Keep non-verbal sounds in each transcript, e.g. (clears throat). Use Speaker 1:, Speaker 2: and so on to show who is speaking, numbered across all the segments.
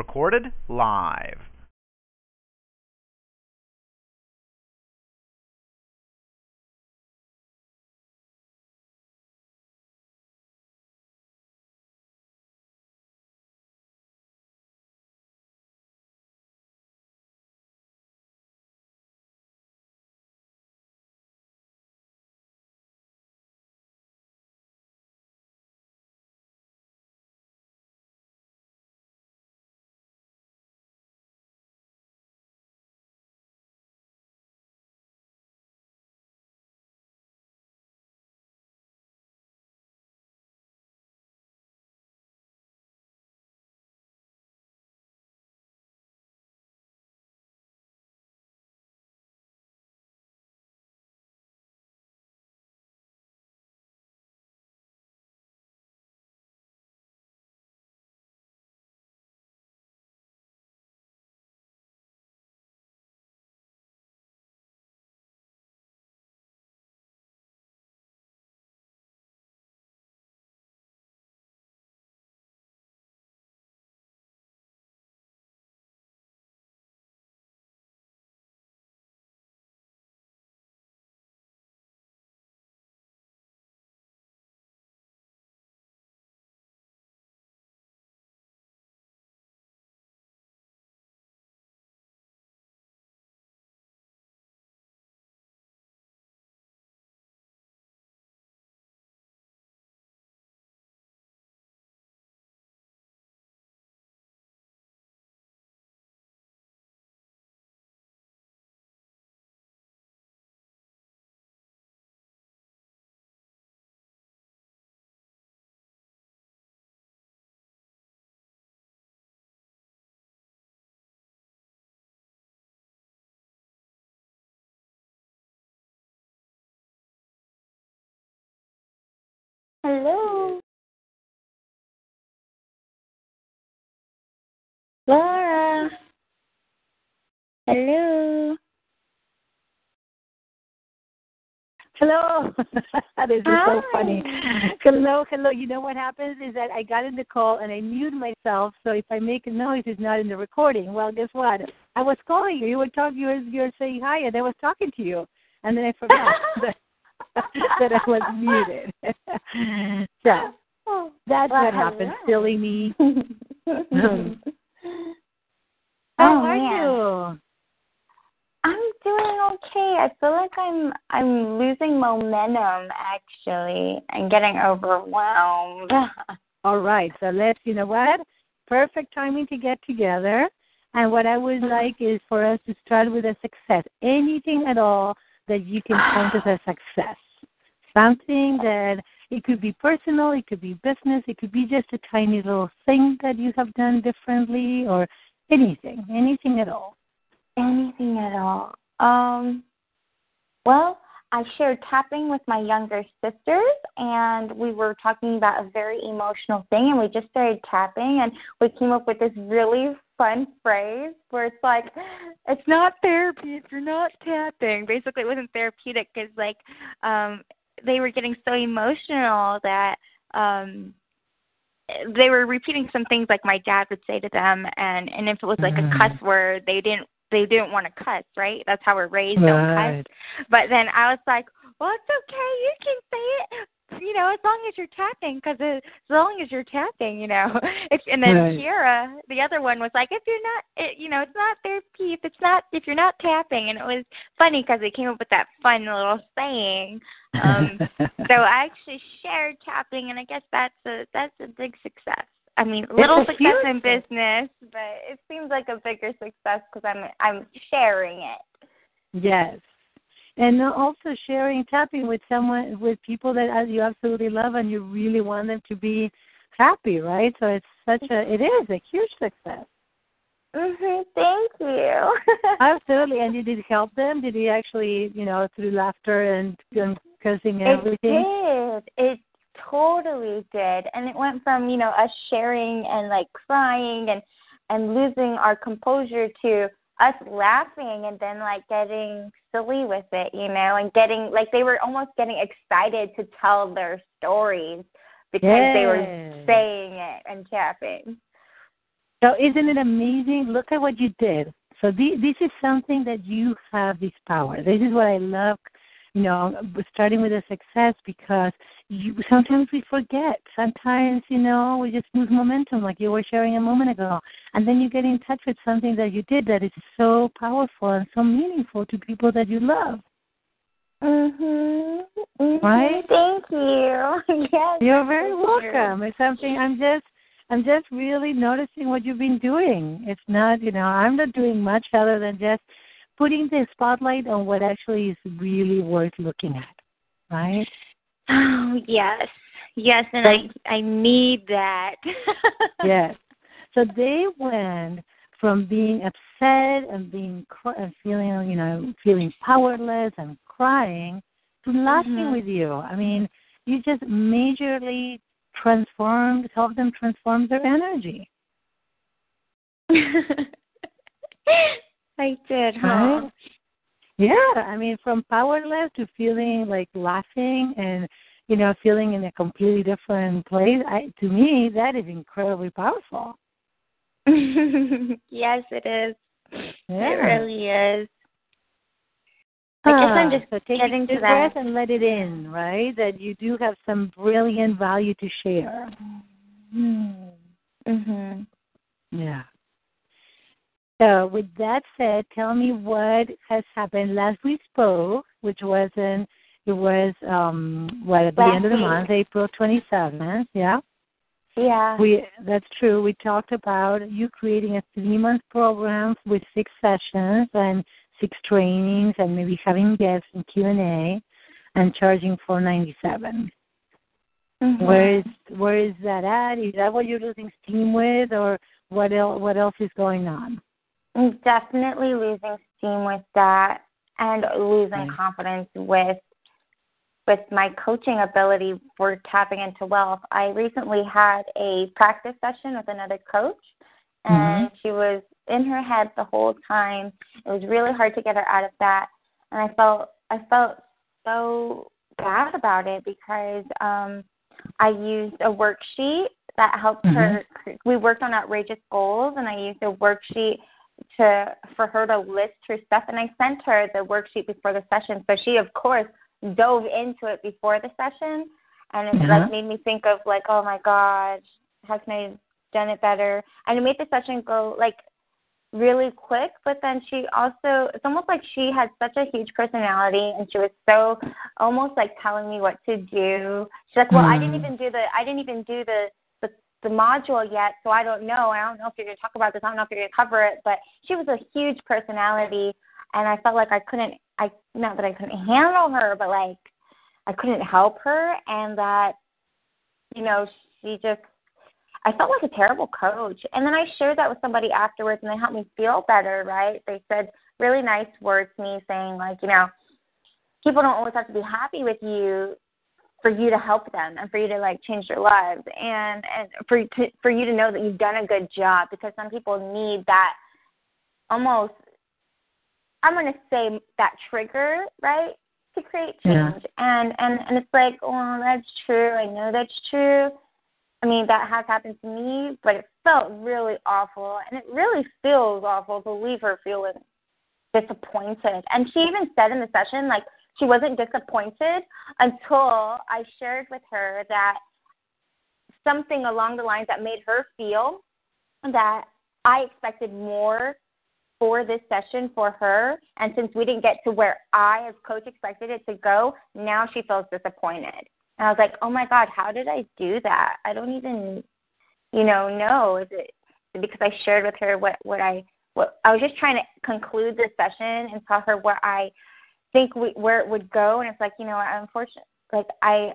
Speaker 1: Recorded live.
Speaker 2: Hello. Laura. Hello.
Speaker 3: Hello. (laughs) this is so funny. Hello, hello. You know what happens is that I got in the call and I muted myself, so if I make a noise, it's not in the recording. Well, guess what? I was calling you. You were talking. You were, you were saying hi, and I was talking to you, and then I forgot (laughs) (laughs) that, I was muted. (laughs) so oh, that's
Speaker 2: Well,
Speaker 3: what happened. Silly me. (laughs)
Speaker 2: oh,
Speaker 3: How are
Speaker 2: man.
Speaker 3: you?
Speaker 2: I'm doing okay. I feel like I'm I'm losing momentum actually and getting overwhelmed.
Speaker 3: All right. So let's, you know what? Perfect timing to get together. And what I would mm-hmm. like is for us to start with a success. Anything at all that you can count as a success. Something that it could be personal, it could be business, it could be just a tiny little thing that you have done differently or anything, anything at all.
Speaker 2: Anything at all. Um well, I shared tapping with my younger sisters and we were talking about a very emotional thing and we just started tapping and we came up with this really fun phrase where it's like it's not therapy if you're not tapping. Basically it wasn't therapeutic because like um they were getting so emotional that um they were repeating some things like my dad would say to them and and if it was like a cuss word they didn't they didn't want to cuss right that's how we're raised don't
Speaker 3: Right.
Speaker 2: cuss but then i was like well it's okay you can say it you know as long as you're tapping because as long as you're tapping you know (laughs) if and then
Speaker 3: Right.
Speaker 2: Kiera the other one was like if you're not it, you know it's not therapy if it's not if you're not tapping and it was funny because they came up with that fun little saying um (laughs) so I actually shared tapping, and I guess that's a that's a big success. I mean, little
Speaker 3: a
Speaker 2: success in business, but it seems like a bigger success because I'm I'm sharing it.
Speaker 3: Yes. and also sharing tapping with someone with people that you absolutely love and you really want them to be happy, right? So it's such a it is a huge success.
Speaker 2: Mhm. Thank you. (laughs)
Speaker 3: Absolutely. And did it help them? Did he actually, you know, through laughter and, and cursing and everything?
Speaker 2: It did. It totally did. And it went from, you know, us sharing and like crying and and losing our composure to us laughing and then like getting silly with it, you know, and getting like they were almost getting excited to tell their stories because
Speaker 3: yes.
Speaker 2: they were saying it and tapping.
Speaker 3: So isn't it amazing? Look at what you did. So the, this is something that you have this power. This is what I love, you know, starting with a success because you, sometimes we forget. Sometimes, you know, we just lose momentum, like you were sharing a moment ago, and then you get in touch with something that you did that is so powerful and so meaningful to people that you love.
Speaker 2: Mhm. mm-hmm.
Speaker 3: Right?
Speaker 2: Thank you. (laughs) yes.
Speaker 3: You're very welcome. It's something I'm just I'm just really noticing what you've been doing. It's not, you know, I'm not doing much other than just putting the spotlight on what actually is really worth looking at. Right?
Speaker 2: Oh, yes. Yes, and I I need that. (laughs)
Speaker 3: yes. So they went from being upset and being and feeling, you know, feeling powerless and crying to laughing
Speaker 2: mm-hmm.
Speaker 3: with you. I mean, you just majorly transformed, helped them transform their energy. (laughs)
Speaker 2: I did, huh?
Speaker 3: Right? Yeah, I mean, from powerless to feeling like laughing and you know feeling in a completely different place. I, to me, that is incredibly powerful. (laughs)
Speaker 2: yes, it is.
Speaker 3: Yeah.
Speaker 2: It really is. I guess I'm just
Speaker 3: so take
Speaker 2: getting
Speaker 3: a
Speaker 2: to
Speaker 3: deep
Speaker 2: that.
Speaker 3: breath and let it in, right? That you do have some brilliant value to share.
Speaker 2: Mhm.
Speaker 3: Yeah. So with that said, tell me what has happened. Last we spoke, which was in it was um what at the
Speaker 2: Last
Speaker 3: end of the
Speaker 2: week.
Speaker 3: month, April twenty seventh, yeah.
Speaker 2: Yeah.
Speaker 3: We that's true. We talked about you creating a three month program with six sessions and six trainings and maybe having guests and Q and A and charging four ninety seven.
Speaker 2: Mhm.
Speaker 3: Where is where is that at? Is that what you're losing steam with or what else what else is going on?
Speaker 2: I'm definitely losing steam with that and losing
Speaker 3: Right.
Speaker 2: confidence with with my coaching ability for tapping into wealth. I recently had a practice session with another coach mm-hmm. and she was in her head the whole time. It was really hard to get her out of that and I felt I felt so bad about it because um I used a worksheet that helped her mm-hmm. we worked on outrageous goals and I used a worksheet to for her to list her stuff and I sent her the worksheet before the session. So she of course dove into it before the session and it
Speaker 3: Uh-huh.
Speaker 2: like made me think of like, oh my gosh, how can I have done it better? And it made the session go like really quick, but then she also it's almost like she had such a huge personality and she was so almost like telling me what to do. She's like, Well, I didn't
Speaker 3: Mm.
Speaker 2: even do the I didn't even do the the module yet, so I don't know. I don't know if you're gonna talk about this, I don't know if you're gonna cover it, but she was a huge personality and I felt like I couldn't I not that I couldn't handle her, but like I couldn't help her and that you know, she just I felt like a terrible coach. And then I shared that with somebody afterwards and they helped me feel better, right? They said really nice words to me saying like, you know, people don't always have to be happy with you for you to help them and for you to like change their lives and and for to, for you to know that you've done a good job because some people need that almost I'm going to say that trigger, right? To create
Speaker 3: Yeah.
Speaker 2: change. And and and it's like, "Oh, that's true. I know that's true." I mean, that has happened to me, but it felt really awful and it really feels awful to leave her feeling disappointed. And she even said in the session like she wasn't disappointed until I shared with her that something along the lines that made her feel that I expected more for this session for her and since we didn't get to where I as coach expected it to go, now she feels disappointed. And I was like, "Oh my god, how did I do that? I don't even you know know is it because I shared with her what what I what I was just trying to conclude the session and tell her what I think we, where it would go, and it's like you know, unfortunately, like I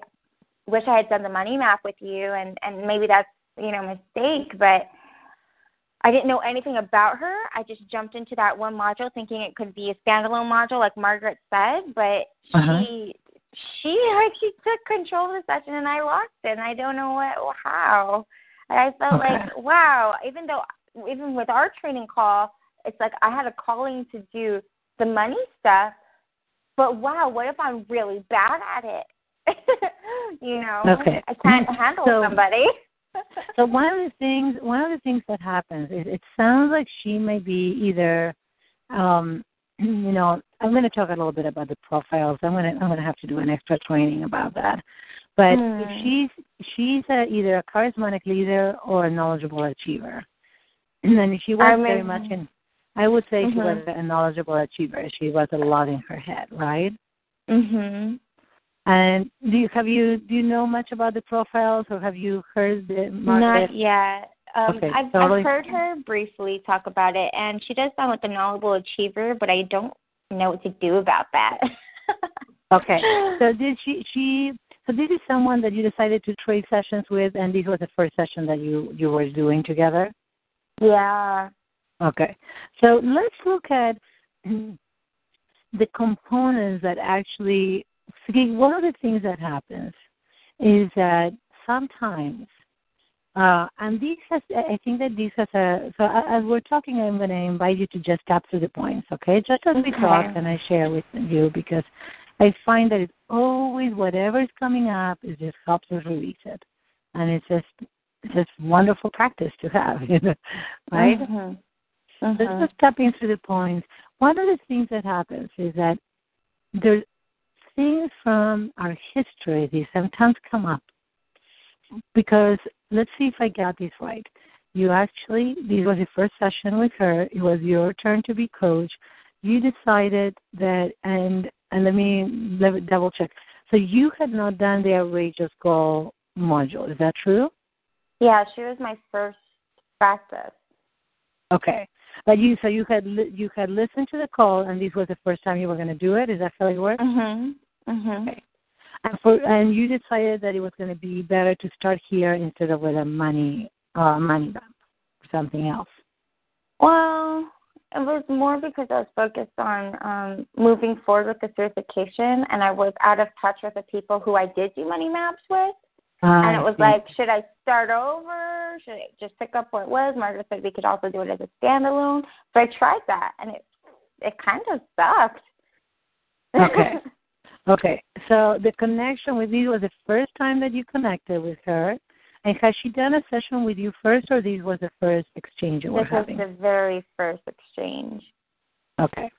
Speaker 2: wish I had done the money map with you, and and maybe that's you know a mistake, but I didn't know anything about her. I just jumped into that one module thinking it could be a standalone module, like Margaret said, but
Speaker 3: Uh-huh.
Speaker 2: she she like she took control of the session and I lost it, and I don't know what how. And I felt
Speaker 3: Okay.
Speaker 2: like wow, even though even with our training call, it's like I had a calling to do the money stuff, but wow, what if I'm really bad at it? (laughs) you know,
Speaker 3: Okay.
Speaker 2: I can't handle
Speaker 3: So-
Speaker 2: somebody. (laughs)
Speaker 3: So one of the things one of the things that happens is it sounds like she may be either um (clears throat) you know, I'm gonna talk a little bit about the profiles. I'm gonna I'm gonna have to do an extra training about that. But if
Speaker 2: Hmm.
Speaker 3: she's she's a, either a charismatic leader or a knowledgeable achiever. And (clears throat) then if she works
Speaker 2: I'm
Speaker 3: very much in I would say she was a knowledgeable achiever. She was a lot in her head, right?
Speaker 2: mhm.
Speaker 3: And do you have you do you know much about the profiles or have you heard the Margaret?
Speaker 2: Not yet. Um,
Speaker 3: Okay,
Speaker 2: I've,
Speaker 3: totally.
Speaker 2: I've heard her briefly talk about it, and she does sound like a knowledgeable achiever, but I don't know what to do about that. (laughs)
Speaker 3: Okay. So did she she so this is someone that you decided to trade sessions with and this was the first session that you you were doing together?
Speaker 2: yeah.
Speaker 3: Okay. So let's look at (clears throat) the components that actually see one of the things that happens is that sometimes uh, and this has, I think that this has a, so as we're talking, I'm going to invite you to just tap through the points, okay? Just as we
Speaker 2: Okay.
Speaker 3: talk and I share with you because I find that it's always whatever is coming up, it just helps us release it. And it's just, it's just wonderful practice to have, (laughs) you know, right?
Speaker 2: Mhm.
Speaker 3: So just stepping through the points. One of the things that happens is that there's things from our history that sometimes come up because let's see if I got this right. You actually, this was the first session with her. It was your turn to be coach. You decided that, and and let me let me double check. So you had not done the outrageous goal module. Is that true?
Speaker 2: Yeah, she was my first practice.
Speaker 3: Okay. But you, so you had li- you had listened to the call, and this was the first time you were going to do it. Is that how it worked?
Speaker 2: Mhm. Mhm.
Speaker 3: Okay. And for and you decided that it was going to be better to start here instead of with a money uh, money map, something else.
Speaker 2: Well, it was more because I was focused on um moving forward with the certification, and I was out of touch with the people who I did do money maps with. And it was like, should I start over? Should I just pick up where it was? Margaret said we could also do it as a standalone. So I tried that, and it it kind of sucked.
Speaker 3: Okay. (laughs) okay. So the connection with you was the first time that you connected with her, and has she done a session with you first, or this was the first exchange you were
Speaker 2: this was
Speaker 3: having?
Speaker 2: the very first exchange.
Speaker 3: Okay.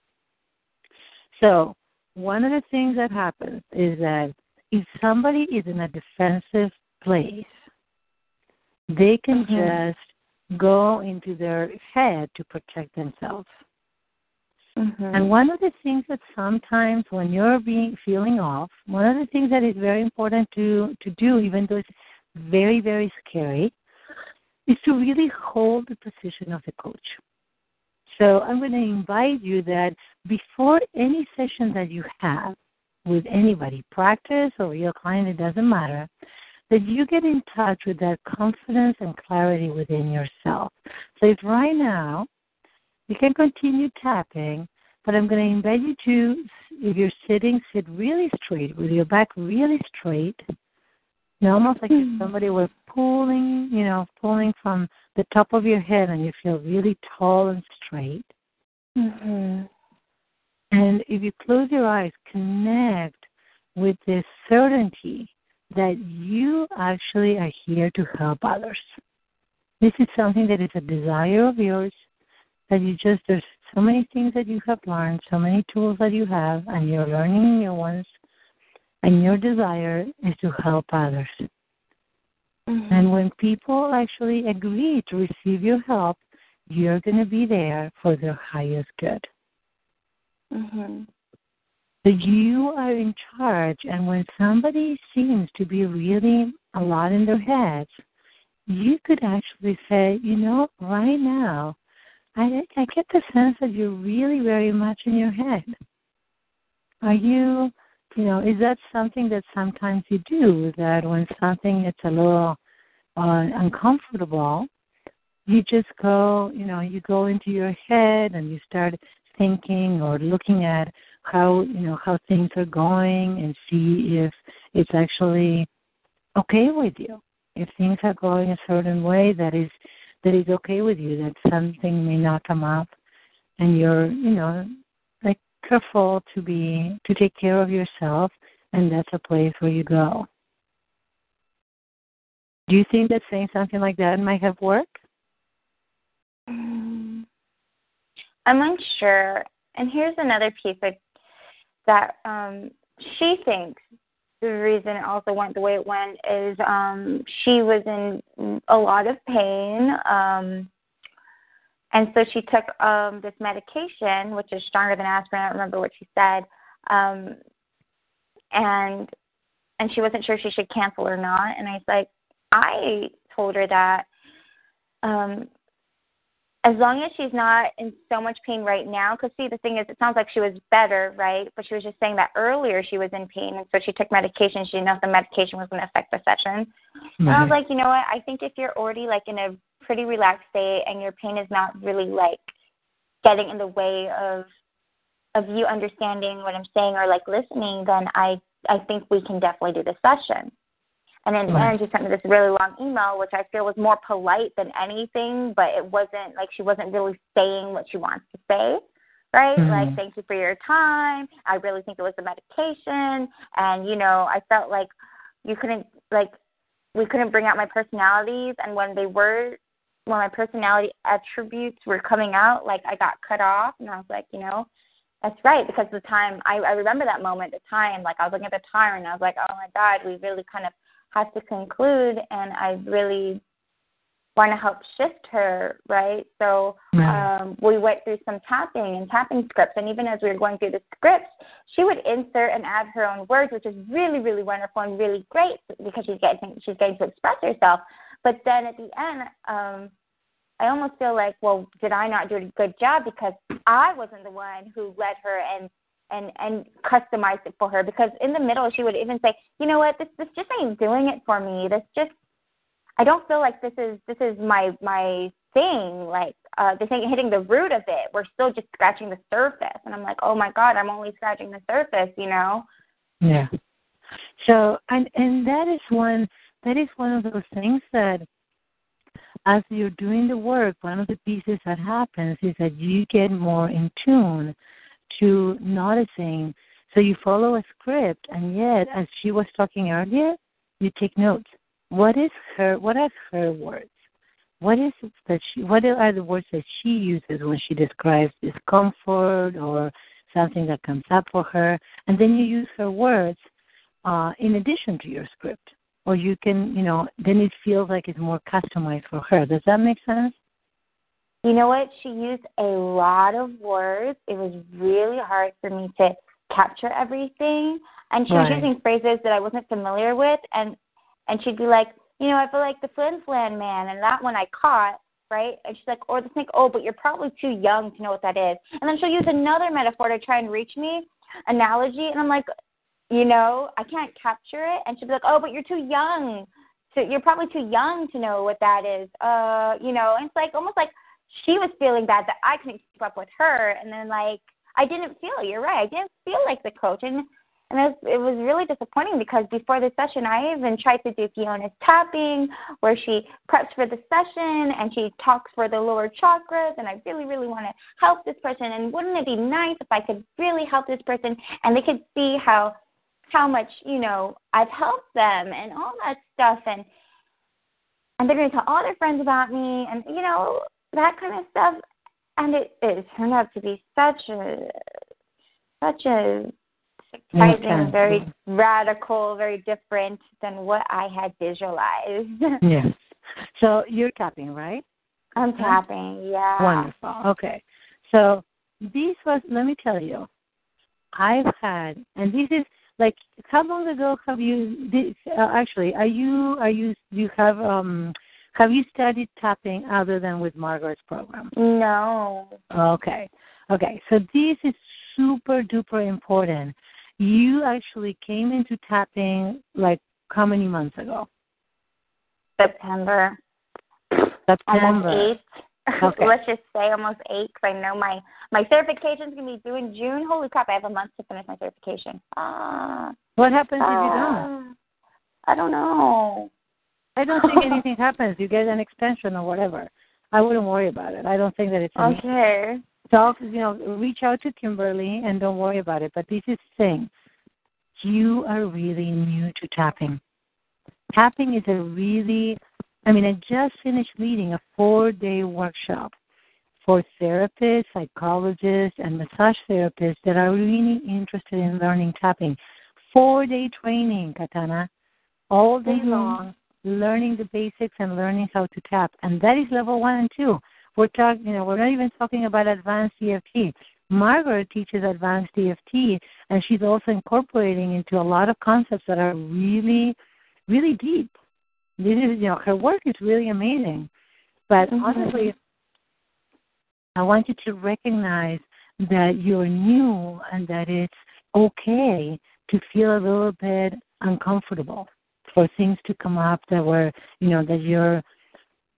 Speaker 3: So one of the things that happens is that if somebody is in a defensive place, they can
Speaker 2: Mhm.
Speaker 3: just go into their head to protect themselves.
Speaker 2: Mm-hmm.
Speaker 3: And one of the things that sometimes when you're being feeling off, one of the things that is very important to to do, even though it's very very scary, is to really hold the position of the coach. So I'm going to invite you that before any session that you have with anybody, practice or your client, it doesn't matter, that you get in touch with that confidence and clarity within yourself. So if right now you can continue tapping, but I'm going to invite you to, if you're sitting, sit really straight with your back really straight. You know, almost like if
Speaker 2: Mhm.
Speaker 3: somebody were pulling, you know, pulling from the top of your head and you feel really tall and straight.
Speaker 2: Mhm.
Speaker 3: And if you close your eyes, connect with the certainty that you actually are here to help others. This is something that is a desire of yours that you just, there's so many things that you have learned, so many tools that you have, and you're learning new ones, and your desire is to help others.
Speaker 2: Mhm.
Speaker 3: And when people actually agree to receive your help, you're going to be there for their highest good.
Speaker 2: Mhm.
Speaker 3: So you are in charge, and when somebody seems to be really a lot in their heads, you could actually say, you know, right now, I I get the sense that you're really very much in your head. Are you, you know, is that something that sometimes you do? That when something is a little uh, uncomfortable, you just go, you know, you go into your head and you start thinking or looking at how, you know, how things are going and see if it's actually okay with you. If things are going a certain way that is that is okay with you, that something may not come up and you're, you know, like careful to be to take care of yourself and that's a place where you go. Do you think that saying something like that might have worked?
Speaker 2: Mm, I'm unsure. And here's another piece that that um, she thinks the reason it also went the way it went is um, she was in a lot of pain. Um, and so she took um, this medication, which is stronger than aspirin. I don't remember what she said. Um, and and she wasn't sure she should cancel or not. And I was like, I told her that um, as long as she's not in so much pain right now, because see, the thing is, it sounds like she was better, right? But she was just saying that earlier she was in pain, and so she took medication. She didn't know if the medication was going to affect the session. Mm-hmm. And I was like, you know what? I think if you're already like in a pretty relaxed state and your pain is not really like getting in the way of of you understanding what I'm saying or like listening, then I I think we can definitely do the session. And then. Erin just sent me this really long email, which I feel was more polite than anything, but it wasn't like she wasn't really saying what she wants to say. Right? Mm-hmm. Like, thank you for your time. I really think it was the medication. And, you know, I felt like you couldn't, like, we couldn't bring out my personalities. And when they were, when my personality attributes were coming out, like, I got cut off. And I was like, you know, that's right, because the time I, I remember that moment, the time, like I was looking at the time and I was like, oh my God, we really kind of has to conclude and I really want to help shift her, right? So um, we went through some tapping and tapping scripts, and even as we were going through the scripts, she would insert and add her own words, which is really, really wonderful and really great because she's getting she's getting to express herself. But then at the end, um, I almost feel like, well, did I not do a good job because I wasn't the one who led her and and and customize it for her because in the middle she would even say, you know what, this this just ain't doing it for me. This just I don't feel like this is this is my my thing. Like uh this ain't hitting the root of it. We're still just scratching the surface. And I'm like, oh my god, I'm only scratching the surface, you know.
Speaker 3: Yeah. So and and that is one that is one of those things that as you're doing the work, one of the pieces that happens is that you get more in tune to noticing. So you follow a script, and yet, as she was talking earlier, you take notes. What is her? What are her words? What is that she? What are the words that she uses when she describes discomfort or something that comes up for her? And then you use her words uh, in addition to your script, or you can, you know, then it feels like it's more customized for her. Does that make sense?
Speaker 2: You know what? She used a lot of words. It was really hard for me to capture everything. And she right. was using phrases that I wasn't familiar with and and she'd be like, you know, I feel like the Flim-Flam man and that one I caught, right? And she's like, or the snake, oh, but you're probably too young to know what that is. And then she'll use another metaphor to try and reach me, analogy, and I'm like, you know, I can't capture it. And she'll be like, oh, but you're too young. So you're probably too young to know what that is. Uh, you know, and it's like almost like she was feeling bad that I couldn't keep up with her, and then like I didn't feel. You're right. I didn't feel like the coach, and and it was, it was really disappointing because before the session, I even tried to do Fiona's tapping, where she preps for the session and she talks for the lower chakras. And I really, really want to help this person. And wouldn't it be nice if I could really help this person and they could see how how much you know I've helped them and all that stuff and and they're going to tell all their friends about me and you know that kind of stuff. And it, it turned out to be such a such a surprising, okay. very radical, very different than what I had visualized. (laughs)
Speaker 3: yes. So you're tapping, right?
Speaker 2: I'm tapping, yeah.
Speaker 3: Wonderful. Okay. So this was let me tell you, I've had and this is like how long ago have you this, uh, actually are you are you do you have um have you studied tapping other than with Margaret's program?
Speaker 2: No.
Speaker 3: Okay. Okay. So this is super duper important You actually came into tapping like how many months ago?
Speaker 2: September.
Speaker 3: September.
Speaker 2: Almost eight. (laughs)
Speaker 3: Okay.
Speaker 2: Let's just say almost eight because I know my my certification's gonna be due in June. Holy crap! I have a month to finish my certification. Ah.
Speaker 3: What happens if you don't?
Speaker 2: ah. I don't know.
Speaker 3: I don't think anything happens. You get an extension or whatever. I wouldn't worry about it. I don't think that it's an.
Speaker 2: Okay.
Speaker 3: talk you know reach out to kimberly and don't worry about it but this is the thing you are really new to tapping tapping is a really i mean i just finished leading a four day workshop for therapists psychologists and massage therapists that are really interested in learning tapping four day training katana all day
Speaker 2: Mhm.
Speaker 3: long learning the basics and learning how to tap and that is level one and two we're talking, you know, we're not even talking about advanced EFT. Margaret teaches advanced EFT, and she's also incorporating into a lot of concepts that are really, really deep. This is, you know, her work is really amazing. But
Speaker 2: Mhm.
Speaker 3: honestly, I want you to recognize that you're new and that it's okay to feel a little bit uncomfortable for things to come up that were, you know, that you're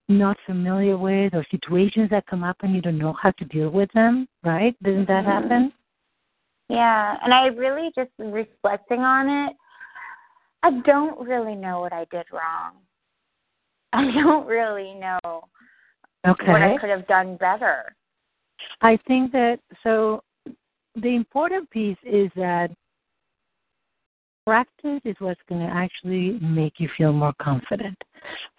Speaker 3: not familiar with or situations that come up and you don't know how to deal with them, right? Doesn't that
Speaker 2: Mhm.
Speaker 3: happen?
Speaker 2: Yeah, and I really just reflecting on it. I don't really know what I did wrong. (laughs) I don't really know okay. what I could have done better.
Speaker 3: I think that so the important piece is that practice is what's going to actually make you feel more confident.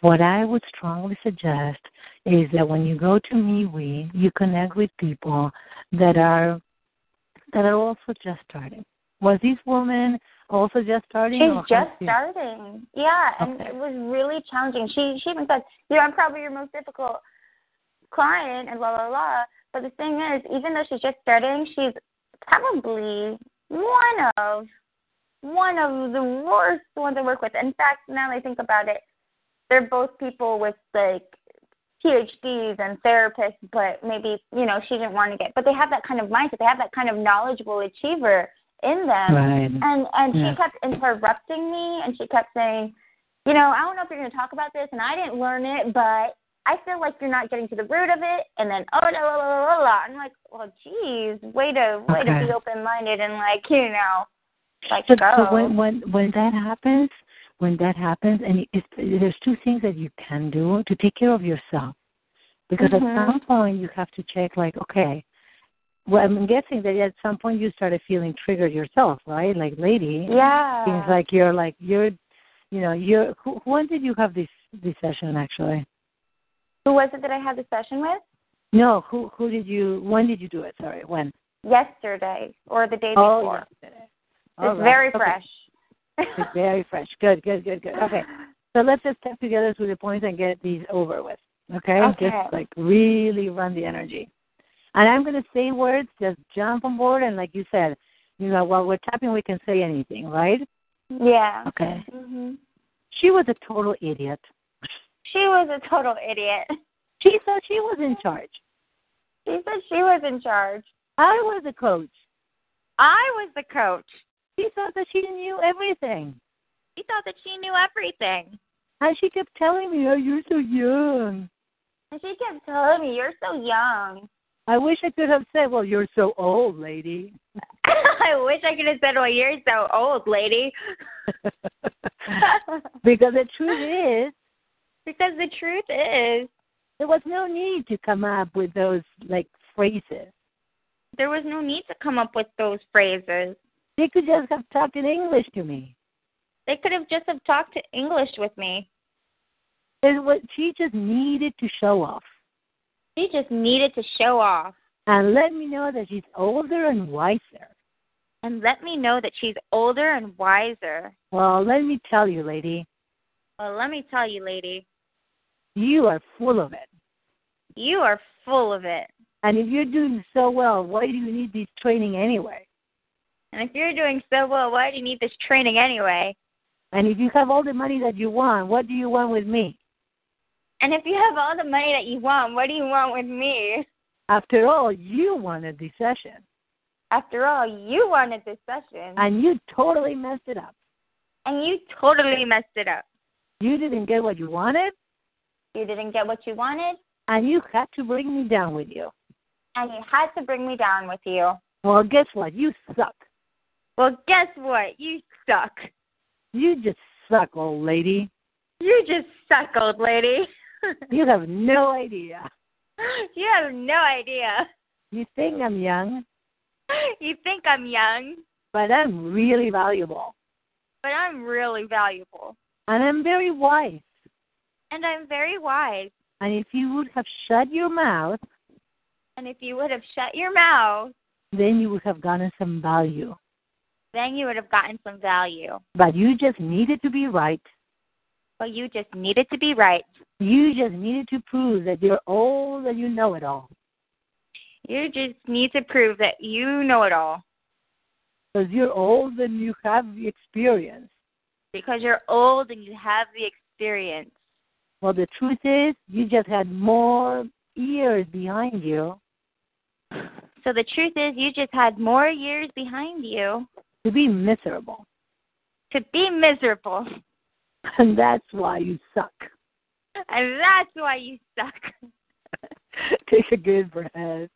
Speaker 3: What I would strongly suggest is that when you go to MeWe, you connect with people that are that are also just starting. Was this woman also just starting?
Speaker 2: She's just starting. Yeah, and
Speaker 3: Okay.
Speaker 2: it was really challenging. She she even said, you know, I'm probably your most difficult client and blah blah blah. But the thing is, even though she's just starting, she's probably one of one of the worst ones I work with. In fact, now that I think about it, they're both people with like PhDs and therapists, but maybe you know she didn't want to get. But they have that kind of mindset. They have that kind of knowledgeable achiever in them.
Speaker 3: Right.
Speaker 2: And and
Speaker 3: Yeah.
Speaker 2: she kept interrupting me, and she kept saying, you know, I don't know if you're going to talk about this, and I didn't learn it, but I feel like you're not getting to the root of it. And then oh, la la la la la. I'm like, well, geez, way to way to be open minded and like you know, like
Speaker 3: So,
Speaker 2: go.
Speaker 3: so when when when that happens, when that happens, and it's, there's two things that you can do to take care of yourself, because
Speaker 2: Mhm.
Speaker 3: at some point you have to check, like, okay. Well, I'm guessing that at some point you started feeling triggered yourself, right? Like, lady,
Speaker 2: yeah.
Speaker 3: seems like you're like you're, you know, you're. Who, when did you have this this session actually?
Speaker 2: Who was it that I had the session with?
Speaker 3: No, who who did you? When did you do it? Sorry, when?
Speaker 2: Yesterday or the day
Speaker 3: Oh,
Speaker 2: before. It's
Speaker 3: right.
Speaker 2: very
Speaker 3: Okay.
Speaker 2: fresh.
Speaker 3: It's very fresh. Good, good, good, good. Okay. (laughs) So let's just step together through the points and get these over with. Okay?
Speaker 2: Okay.
Speaker 3: Just like really run the energy. And I'm going to say words, just jump on board. And like you said, you know, while we're tapping, we can say anything, right?
Speaker 2: Yeah.
Speaker 3: Okay.
Speaker 2: hmm
Speaker 3: She was a total idiot.
Speaker 2: She was a total idiot.
Speaker 3: She said she was in charge.
Speaker 2: She said she was in charge.
Speaker 3: I was the coach.
Speaker 2: I was the coach.
Speaker 3: She thought that she knew everything.
Speaker 2: She thought that she knew everything.
Speaker 3: And she kept telling me, oh, you're so young.
Speaker 2: And she kept telling me, You're so young.
Speaker 3: I wish I could have said, well, you're so old, lady. (laughs)
Speaker 2: I wish I could have said, Well, you're so old, lady. (laughs)
Speaker 3: because the truth is,
Speaker 2: because the truth is,
Speaker 3: there was no need to come up with those like phrases.
Speaker 2: there was no need to come up with those phrases.
Speaker 3: They could just have talked in English to me.
Speaker 2: They could have just have talked English with me.
Speaker 3: It what she just needed to show off
Speaker 2: She just needed to show off
Speaker 3: and let me know that she's older and wiser.
Speaker 2: and let me know that she's older and wiser.
Speaker 3: Well, let me tell you, lady,
Speaker 2: Well, let me tell you, lady,
Speaker 3: you are full of it.
Speaker 2: you are full of it.
Speaker 3: And if you're doing so well, why do you need this training anyway?
Speaker 2: And if you're doing so well, why do you need this training anyway?
Speaker 3: And if you have all the money that you want, what do you want with me?
Speaker 2: And if you have all the money that you want, what do you want with me?
Speaker 3: After all, you wanted this session.
Speaker 2: After all, you wanted this session.
Speaker 3: And you totally messed it up.
Speaker 2: and you totally messed it up.
Speaker 3: You didn't get what you wanted,
Speaker 2: You didn't get what you wanted,
Speaker 3: and you had to bring me down with you.
Speaker 2: and you had to bring me down with you.
Speaker 3: Well, guess what? You suck.
Speaker 2: Well, guess what? You suck.
Speaker 3: You just suck, old lady.
Speaker 2: You just suck, old lady. (laughs)
Speaker 3: You have no idea.
Speaker 2: you have no idea.
Speaker 3: You think I'm young,
Speaker 2: You think I'm young,
Speaker 3: but I'm really valuable.
Speaker 2: but I'm really valuable.
Speaker 3: And I'm very wise.
Speaker 2: And I'm very wise.
Speaker 3: And if you would have shut your mouth,
Speaker 2: And if you would have shut your mouth,
Speaker 3: then you would have gotten some value.
Speaker 2: Then you would have gotten some value.
Speaker 3: But you just needed to be right.
Speaker 2: But you just needed to be right.
Speaker 3: You just needed to prove that you're old and you know it all.
Speaker 2: You just need to prove that you know it all.
Speaker 3: Because you're old and you have the experience.
Speaker 2: Because you're old and you have the experience.
Speaker 3: Well, the truth is, you just had more years behind you
Speaker 2: So the truth is, you just had more years behind you
Speaker 3: to be miserable.
Speaker 2: to be miserable.
Speaker 3: And that's why you suck.
Speaker 2: And that's why you suck. (laughs)
Speaker 3: Take a good breath. (laughs)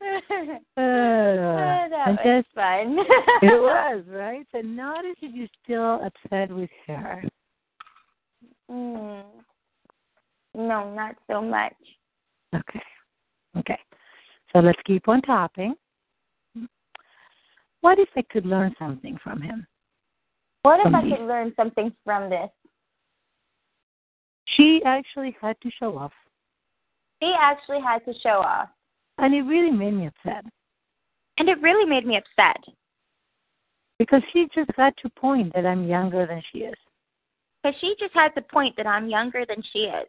Speaker 2: that
Speaker 3: Uh, and
Speaker 2: was
Speaker 3: just,
Speaker 2: fun. (laughs)
Speaker 3: it was, right? So notice if you're still upset with her.
Speaker 2: Mm. No, not so much.
Speaker 3: Okay. Okay. So let's keep on tapping. What if I could learn something from him?
Speaker 2: What if I could learn something from this?
Speaker 3: She actually had to show off,
Speaker 2: He actually had to show off.
Speaker 3: and it really made me upset
Speaker 2: And it really made me upset
Speaker 3: because she just had to point that I'm younger than she is.
Speaker 2: because she just had to point that I'm younger than she is.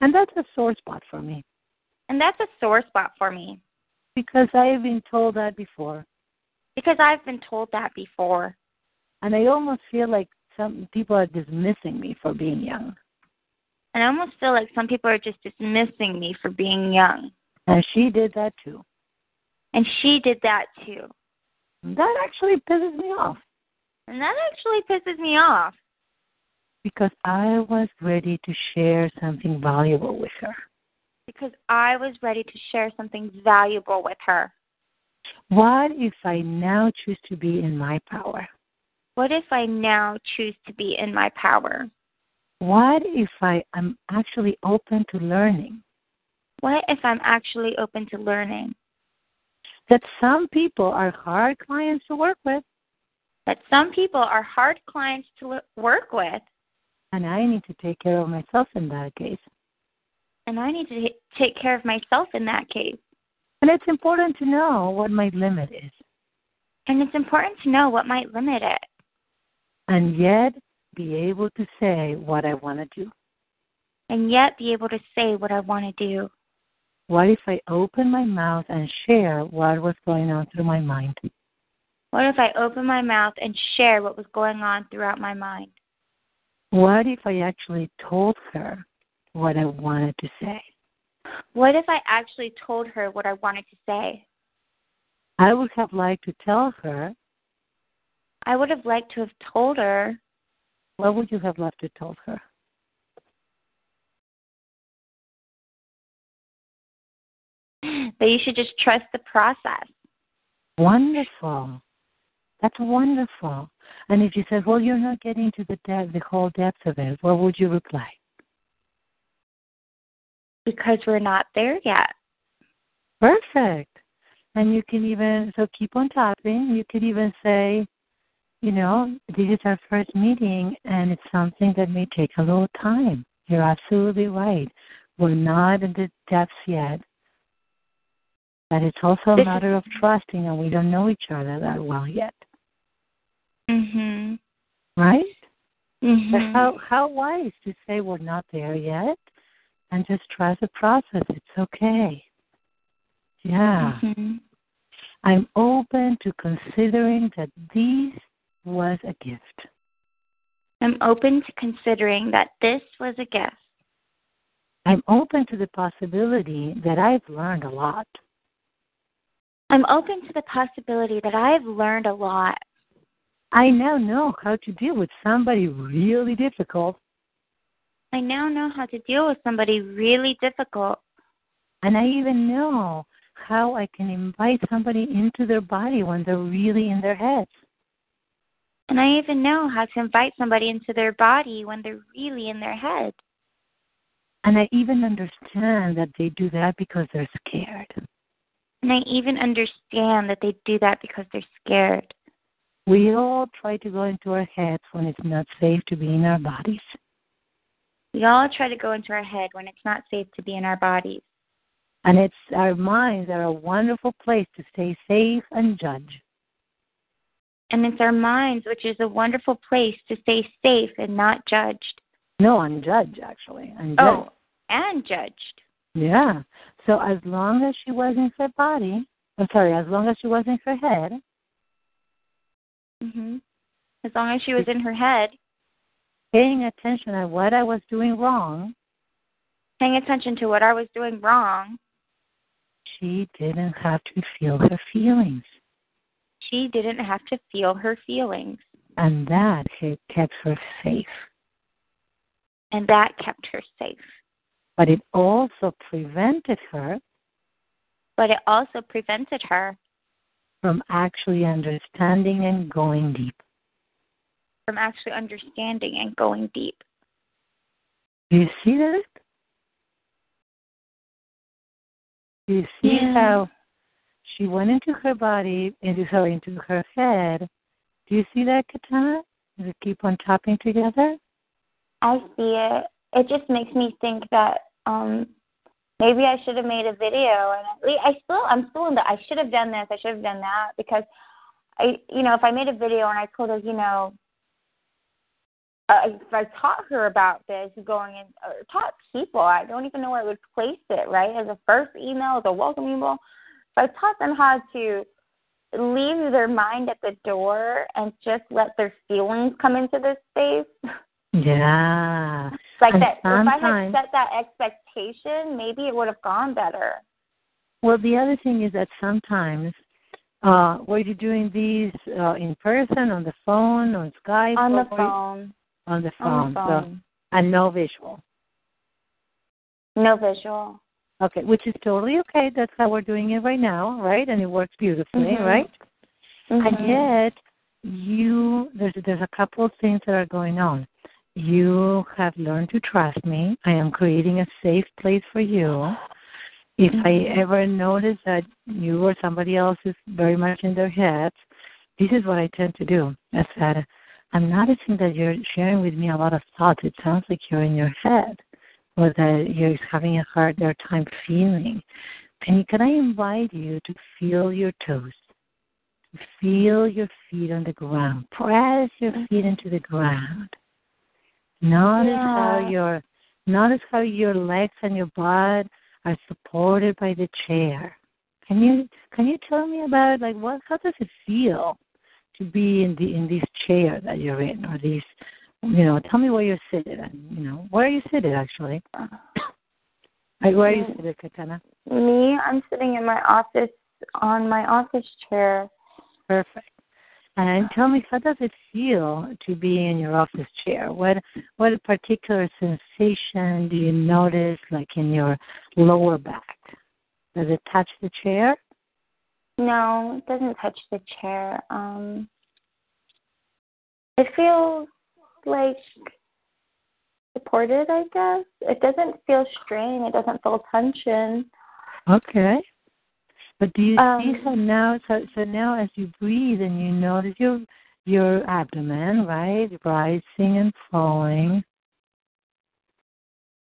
Speaker 3: And that's a sore spot for me
Speaker 2: And that's a sore spot for me
Speaker 3: because I've been told that before.
Speaker 2: Because I've been told that before.
Speaker 3: And I almost feel like some people are dismissing me for being young.
Speaker 2: And I almost feel like some people are just dismissing me for being young.
Speaker 3: And she did that too.
Speaker 2: And she did that too.
Speaker 3: That actually pisses me off
Speaker 2: And that actually pisses me off
Speaker 3: because I was ready to share something valuable with her.
Speaker 2: because I was ready to share something valuable with her.
Speaker 3: What if I now choose to be in my power?
Speaker 2: What if I now choose to be in my power?
Speaker 3: What if I am actually open to learning?
Speaker 2: What if I'm actually open to learning?
Speaker 3: That some people are hard clients to work with,
Speaker 2: That some people are hard clients to work with,
Speaker 3: and I need to take care of myself in that case.
Speaker 2: and I need to take care of myself in that case.
Speaker 3: And it's important to know what my limit is,
Speaker 2: And it's important to know what might limit it,
Speaker 3: and yet be able to say what I want to do.
Speaker 2: and yet be able to say what I want to do.
Speaker 3: What if I open my mouth and share what was going on through my mind?
Speaker 2: What if I open my mouth and share what was going on throughout my mind?
Speaker 3: What if I actually told her what I wanted to say?
Speaker 2: What if I actually told her what I wanted to say?
Speaker 3: I would have liked to tell her.
Speaker 2: I would have liked to have told her
Speaker 3: What would you have loved to told her?
Speaker 2: that you should just trust the process.
Speaker 3: Wonderful. That's wonderful. And if you said, "Well, you're not getting to the depth, the whole depth of it," what would you reply?
Speaker 2: Because we're not there yet.
Speaker 3: Perfect. And you can even so keep on tapping. You could even say, you know, this is our first meeting, and it's something that may take a little time. You're absolutely right. We're not in the depths yet. But it's also a matter of trusting, and we don't know each other that well yet,
Speaker 2: Mhm.
Speaker 3: right? But
Speaker 2: Mhm.
Speaker 3: how how wise to say we're not there yet, and just trust the process. It's okay. Yeah.
Speaker 2: Mhm.
Speaker 3: I'm open to considering that this was a gift.
Speaker 2: I'm open to considering that this was a gift.
Speaker 3: I'm open to the possibility that I've learned a lot.
Speaker 2: I'm open to the possibility that I've learned a lot.
Speaker 3: I now know how to deal with somebody really difficult,
Speaker 2: I now know how to deal with somebody really difficult.
Speaker 3: and I even know how I can invite somebody into their body when they're really in their head.
Speaker 2: And I even know how to invite somebody into their body when they're really in their head.
Speaker 3: And I even understand that they do that because they're scared.
Speaker 2: And I even understand that they do that because they're scared.
Speaker 3: We all try to go into our heads when it's not safe to be in our bodies.
Speaker 2: We all try to go into our head when it's not safe to be in our bodies.
Speaker 3: And it's our minds are a wonderful place to stay safe and judge.
Speaker 2: And it's our minds, which is a wonderful place to stay safe and not judged.
Speaker 3: No, unjudged actually. Unjudged.
Speaker 2: Oh, and judged.
Speaker 3: Yeah. So as long as she was in her body, I'm sorry, as long as she was in her head,
Speaker 2: hmm As long as she was in her head,
Speaker 3: paying attention at what I was doing wrong,
Speaker 2: paying attention to what I was doing wrong,
Speaker 3: she didn't have to feel her feelings.
Speaker 2: she didn't have to feel her feelings.
Speaker 3: And that kept her safe.
Speaker 2: And that kept her safe.
Speaker 3: But it also prevented her
Speaker 2: But it also prevented her
Speaker 3: from actually understanding and going deep.
Speaker 2: From actually understanding and going deep.
Speaker 3: Do you see that? Do you see
Speaker 2: Yeah.
Speaker 3: how she went into her body, into her into her head? Do you see that, Katana? Does it keep on tapping together?
Speaker 2: I see it. It just makes me think that um maybe I should have made a video and at least I still I'm still in the I should have done this, I should have done that because I you know, if I made a video and I told her, you know, uh, if I taught her about this going in or taught people, I don't even know where I would place it, right? As a first email, as a welcome email. If I taught them how to leave their mind at the door and just let their feelings come into this space.
Speaker 3: Yeah. (laughs)
Speaker 2: like
Speaker 3: And
Speaker 2: that if I had set that expectation, maybe it would have gone better.
Speaker 3: Well, the other thing is that sometimes, uh, were you doing these uh, in person, on the phone, on Skype?
Speaker 2: On the phone.
Speaker 3: On the phone.
Speaker 2: On the phone.
Speaker 3: So, and no visual.
Speaker 2: No visual.
Speaker 3: Okay, which is totally okay. That's how we're doing it right now, right? And it works beautifully,
Speaker 2: Mhm.
Speaker 3: right?
Speaker 2: Mhm.
Speaker 3: And yet, you there's there's a couple of things that are going on. You have learned to trust me. I am creating a safe place for you. If I
Speaker 2: Mhm.
Speaker 3: ever notice that you or somebody else is very much in their heads, this is what I tend to do. I said, I'm noticing that you're sharing with me a lot of thoughts. It sounds like you're in your head, or that you're having a harder time feeling. Can you, can I invite you to feel your toes? Feel your feet on the ground. Press your mm-hmm. feet into the ground. Notice how
Speaker 2: Yeah.
Speaker 3: your notice how your legs and your butt are supported by the chair. Can you can you tell me about like what how does it feel to be in the in this chair that you're in or these you know, tell me where you're seated and you know, where are you seated actually? Uh, like, where are you seated, Katana?
Speaker 2: Me, I'm sitting in my office on my office chair.
Speaker 3: Perfect. And tell me, how does it feel to be in your office chair? What what particular sensation do you notice, like in your lower back? Does it touch the chair?
Speaker 2: No, it doesn't touch the chair. Um it feels like supported, I guess. It doesn't feel strain, it doesn't feel tension.
Speaker 3: Okay. But do you see
Speaker 2: Um,
Speaker 3: how now? So so now, as you breathe and you notice your your abdomen, right, rising and falling.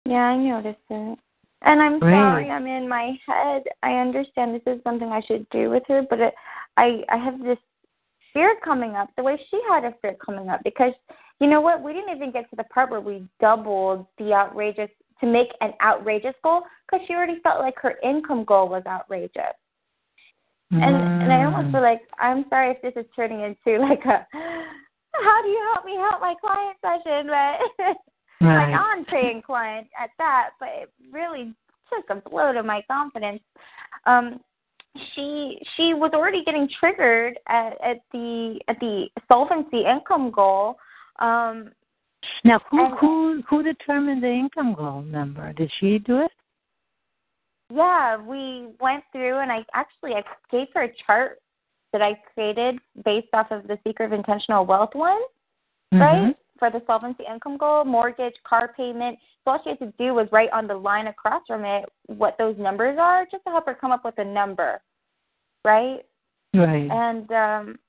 Speaker 2: Yeah, I noticed it. And I'm
Speaker 3: Great.
Speaker 2: sorry, I'm in my head. I understand this is something I should do with her, but it, I I have this fear coming up the way she had a fear coming up because you know what? We didn't even get to the part where we doubled the outrageous to make an outrageous goal because she already felt like her income goal was outrageous. And and I almost
Speaker 3: Mm.
Speaker 2: feel like I'm sorry if this is turning into like a (laughs) how do you help me help my client session, but (laughs)
Speaker 3: Right.
Speaker 2: my non-paying client at that, but it really took a blow to my confidence. Um, she she was already getting triggered at, at the at the solvency income goal. Um,
Speaker 3: now, who
Speaker 2: and-
Speaker 3: who who determined the income goal number? Did she do it?
Speaker 2: yeah, we went through and I actually I gave her a chart that I created based off of the secret of intentional wealth one, right? For the solvency income goal, mortgage, car payment. So all she had to do was write on the line across from it what those numbers are, just to help her come up with a number, right?
Speaker 3: Right.
Speaker 2: And um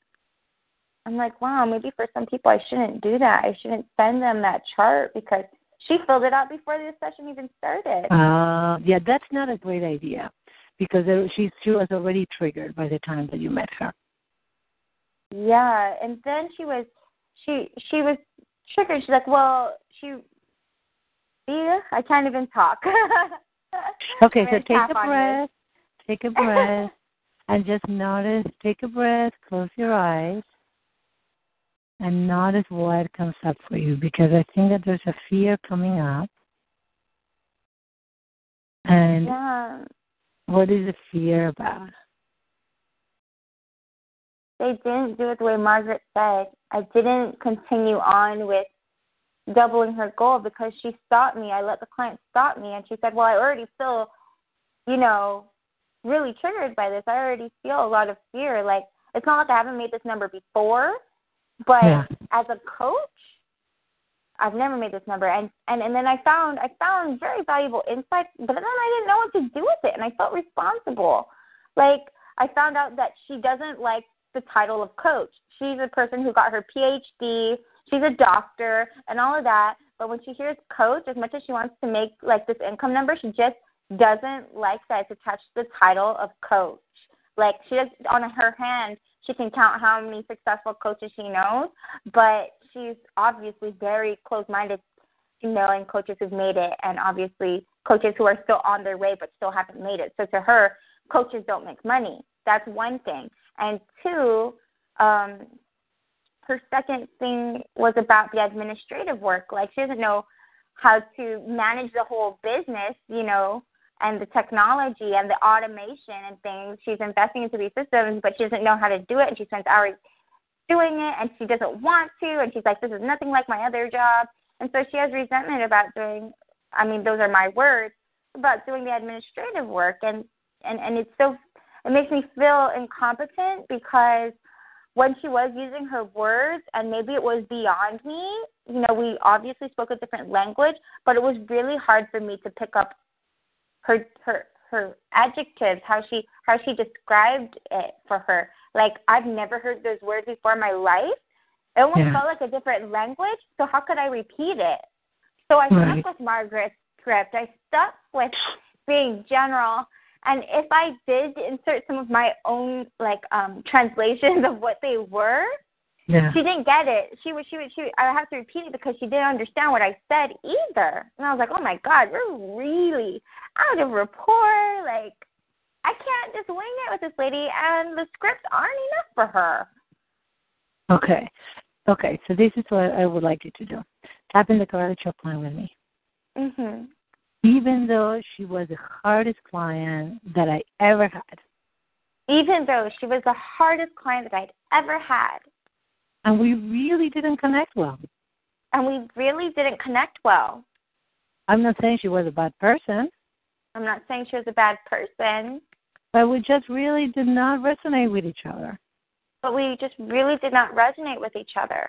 Speaker 2: I'm like, wow, maybe for some people I shouldn't do that. I shouldn't send them that chart because she filled it out before the session even started.
Speaker 3: Uh, yeah, that's not a great idea because she she was already triggered by the time that you met her.
Speaker 2: Yeah, and then she was she she was triggered. She's like, Well, she yeah, I can't even talk. (laughs)
Speaker 3: Okay, so take a
Speaker 2: this.
Speaker 3: breath, take a breath, and just notice. Take a breath, close your eyes, and notice what comes up for you because I think that there's a fear coming up. And
Speaker 2: Yeah.
Speaker 3: what is the fear about?
Speaker 2: They didn't do it the way Margaret said. I didn't continue on with doubling her goal because she stopped me. I let the client stop me and she said, Well, I already feel, you know, really triggered by this. I already feel a lot of fear. Like it's not like I haven't made this number before, but
Speaker 3: Yeah.
Speaker 2: as a coach, I've never made this number and, and and then I found I found very valuable insights, but then I didn't know what to do with it and I felt responsible. Like I found out that she doesn't like the title of coach. She's a person who got her PhD, she's a doctor and all of that, but when she hears coach, as much as she wants to make like this income number, she just doesn't like that it's attached to the title of coach. Like she does on her hand, she can count how many successful coaches she knows, but she's obviously very close-minded to knowing coaches who've made it, and obviously coaches who are still on their way but still haven't made it. So to her, coaches don't make money. That's one thing. And two, um, her second thing was about the administrative work. Like she doesn't know how to manage the whole business, you know, and the technology and the automation and things. She's investing into these systems, but she doesn't know how to do it, and she spends hours doing it, and she doesn't want to, and she's like, "This is nothing like my other job," and so she has resentment about doing. I mean, those are my words about doing the administrative work, and and and it's so it makes me feel incompetent because when she was using her words and maybe it was beyond me you know we obviously spoke a different language but it was really hard for me to pick up her her her adjectives how she how she described it for her like i've never heard those words before in my life it almost
Speaker 3: Yeah.
Speaker 2: felt like a different language so how could i repeat it so i
Speaker 3: Right.
Speaker 2: stuck with margaret's script i stuck with being general and if I did insert some of my own like um (laughs) translations of what they were,
Speaker 3: Yeah.
Speaker 2: she didn't get it. She would she would she would, I would have to repeat it because she didn't understand what I said either. And I was like, Oh my God, we're really out of rapport. Like I can't just wing it with this lady and the scripts aren't enough for her.
Speaker 3: Okay. Okay. So this is what I would like you to do. Tap in the collateral plan with me.
Speaker 2: Mhm.
Speaker 3: Even though she was the hardest client that I ever had,
Speaker 2: Even though she was the hardest client that I'd ever had.
Speaker 3: and we really didn't connect well.
Speaker 2: And we really didn't connect well.
Speaker 3: I'm not saying she was a bad person,
Speaker 2: I'm not saying she was a bad person.
Speaker 3: but we just really did not resonate with each other.
Speaker 2: but we just really did not resonate with each other.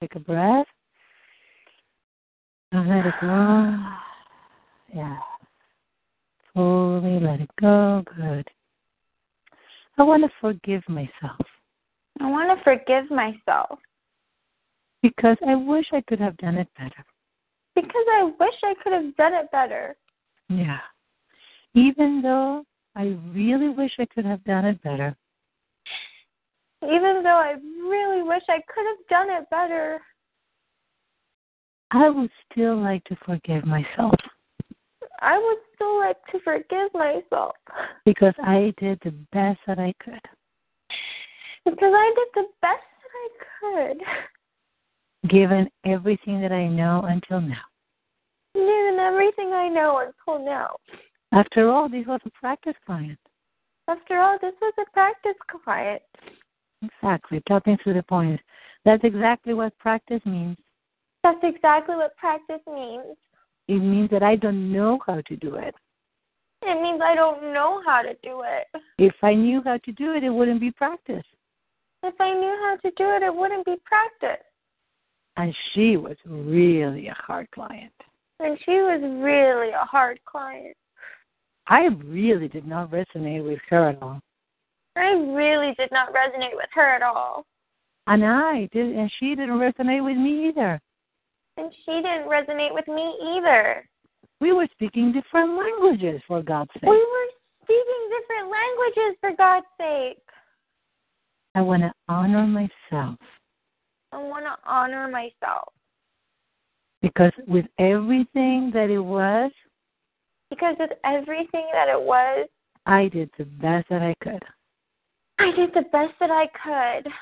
Speaker 3: Take a breath. And let it go. Yeah. Fully let it go. Good. I want to forgive myself
Speaker 2: I want to forgive myself
Speaker 3: because I wish I could have done it better.
Speaker 2: because I wish I could have done it better.
Speaker 3: Yeah. Even though I really wish I could have done it better,
Speaker 2: Even though I really wish I could have done it better,
Speaker 3: I would still like to forgive myself
Speaker 2: I would still like to forgive myself
Speaker 3: because I did the best that I could.
Speaker 2: because I did the best that I could,
Speaker 3: given everything that I know until now.
Speaker 2: given everything I know until now.
Speaker 3: After all, this was a practice client.
Speaker 2: After all, this was a practice client.
Speaker 3: Exactly. Talking to the point. That's exactly what practice means.
Speaker 2: That's exactly what practice means.
Speaker 3: It means that I don't know how to do it.
Speaker 2: It means I don't know how to do it.
Speaker 3: If I knew how to do it, it wouldn't be practice.
Speaker 2: If I knew how to do it, it wouldn't be practice.
Speaker 3: And she was really a hard client.
Speaker 2: And she was really a hard client.
Speaker 3: I really did not resonate with her at all.
Speaker 2: I really did not resonate with her at all.
Speaker 3: And I did, and she didn't resonate with me either.
Speaker 2: And she didn't resonate with me either.
Speaker 3: We were speaking different languages, for God's sake.
Speaker 2: We were speaking different languages, for God's sake.
Speaker 3: I want to honor myself
Speaker 2: I want to honor myself
Speaker 3: because with everything that it was,
Speaker 2: because with everything that it was,
Speaker 3: I did the best that I could.
Speaker 2: I did the best that I could.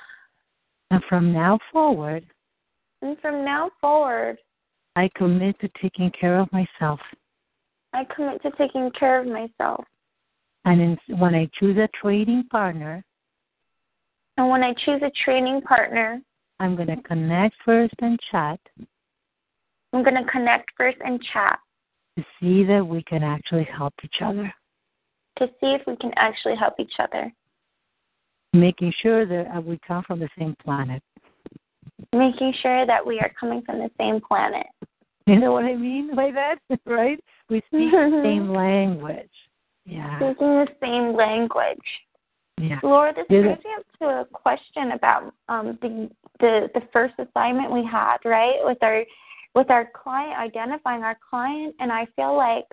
Speaker 3: And from now forward,
Speaker 2: And from now forward,
Speaker 3: I commit to taking care of myself.
Speaker 2: I commit to taking care of myself.
Speaker 3: And in, when I choose a trading partner,
Speaker 2: And when I choose a training partner,
Speaker 3: I'm going to connect first and chat
Speaker 2: I'm going to connect first and chat
Speaker 3: to see that we can actually help each other,
Speaker 2: to see if we can actually help each other.
Speaker 3: making sure that uh, we come from the same planet.
Speaker 2: Making sure that we are coming from the same planet. (laughs)
Speaker 3: You know what I mean by that, (laughs) right? We speak the same language. Yeah,
Speaker 2: Speaking the same language.
Speaker 3: yeah.
Speaker 2: Laura, this brings me up to a question about um, the the the first assignment we had, right, with our with our client, identifying our client, and I feel like,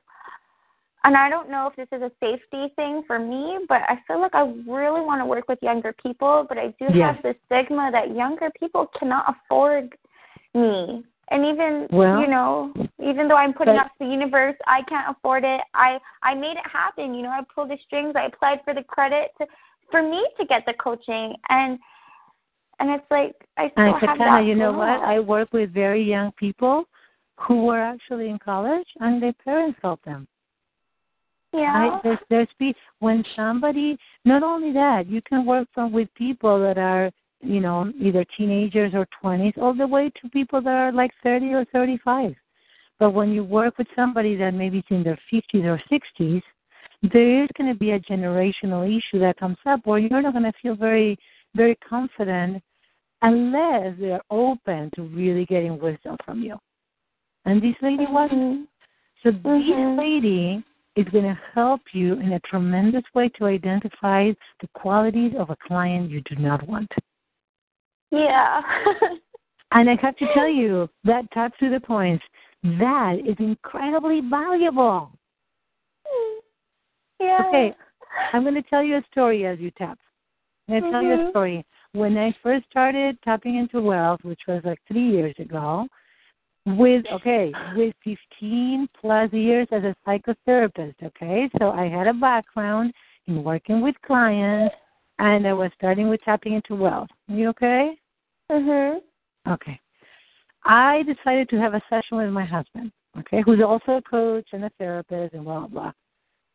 Speaker 2: and I don't know if this is a safety thing for me, but I feel like I really want to work with younger people, but I do
Speaker 3: Yes.
Speaker 2: have the stigma that younger people cannot afford me. And even
Speaker 3: Well,
Speaker 2: you know, even though I'm putting
Speaker 3: but-
Speaker 2: to the universe, I can't afford it. I I made it happen. You know, I pulled the strings. I applied for the credit to, for me to get the coaching, and and it's like I still
Speaker 3: And
Speaker 2: have
Speaker 3: Katana,
Speaker 2: that.
Speaker 3: you know what? I work with very young people who were actually in college and their parents helped them.
Speaker 2: Yeah.
Speaker 3: Right? There's, there's pe- when somebody, not only that, you can work from with people that are, you know, either teenagers or 20s, all the way to people that are like 30 or 35. But when you work with somebody that maybe is in their 50s or 60s, there is going to be a generational issue that comes up where you're not going to feel very, very confident unless they're open to really getting wisdom from you. And this lady wasn't.
Speaker 2: Mhm.
Speaker 3: So
Speaker 2: Mhm.
Speaker 3: this lady is going to help you in a tremendous way to identify the qualities of a client you do not want.
Speaker 2: Yeah. (laughs)
Speaker 3: And I have to tell you, that touch to the points, that is incredibly valuable. (laughs)
Speaker 2: yeah.
Speaker 3: Okay, I'm going to tell you a story as you tap. I'm going to tell you a
Speaker 2: Mhm.
Speaker 3: story. When I first started tapping into wealth, which was like three years ago, with okay, with 15 plus years as a psychotherapist. Okay, so I had a background in working with clients, and I was starting with tapping into wealth. You okay?
Speaker 2: Mhm.
Speaker 3: Okay. I decided to have a session with my husband, okay, who's also a coach and a therapist and blah, blah.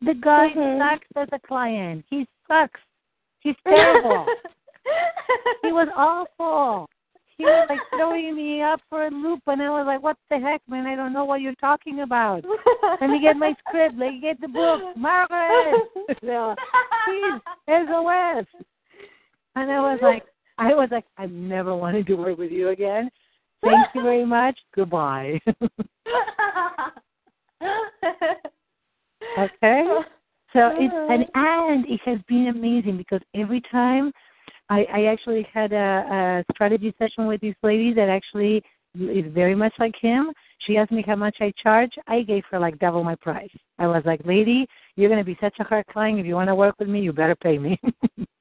Speaker 3: The guy
Speaker 2: Mhm.
Speaker 3: sucks as a client. He sucks. He's terrible. (laughs) he was awful. He was like throwing me up for a loop, and I was like, what the heck, man? I don't know what you're talking about. Let me get my script. Let me get the book. Margaret! (laughs) So, Please, SOS. And I was like, I was like, I never wanted to work with you again. Thank you very much. Goodbye. (laughs) okay. So it's and and it has been amazing because every time I, I actually had a, a strategy session with this lady that actually is very much like him. She asked me how much I charge. I gave her like double my price. I was like, lady, you're gonna be such a hard client. If you want to work with me, you better pay me. (laughs)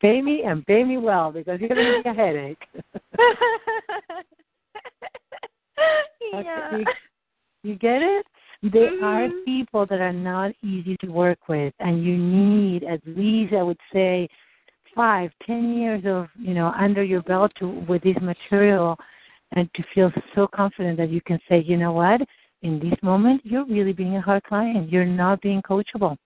Speaker 3: pay me and pay me well because you're gonna be a headache. (laughs) (laughs)
Speaker 2: yeah.
Speaker 3: You, you get it? There are
Speaker 2: Mhm.
Speaker 3: people that are not easy to work with, and you need at least, I would say, five, ten years of you know under your belt to with this material, and to feel so confident that you can say, you know what, in this moment, you're really being a hard client. You're not being coachable.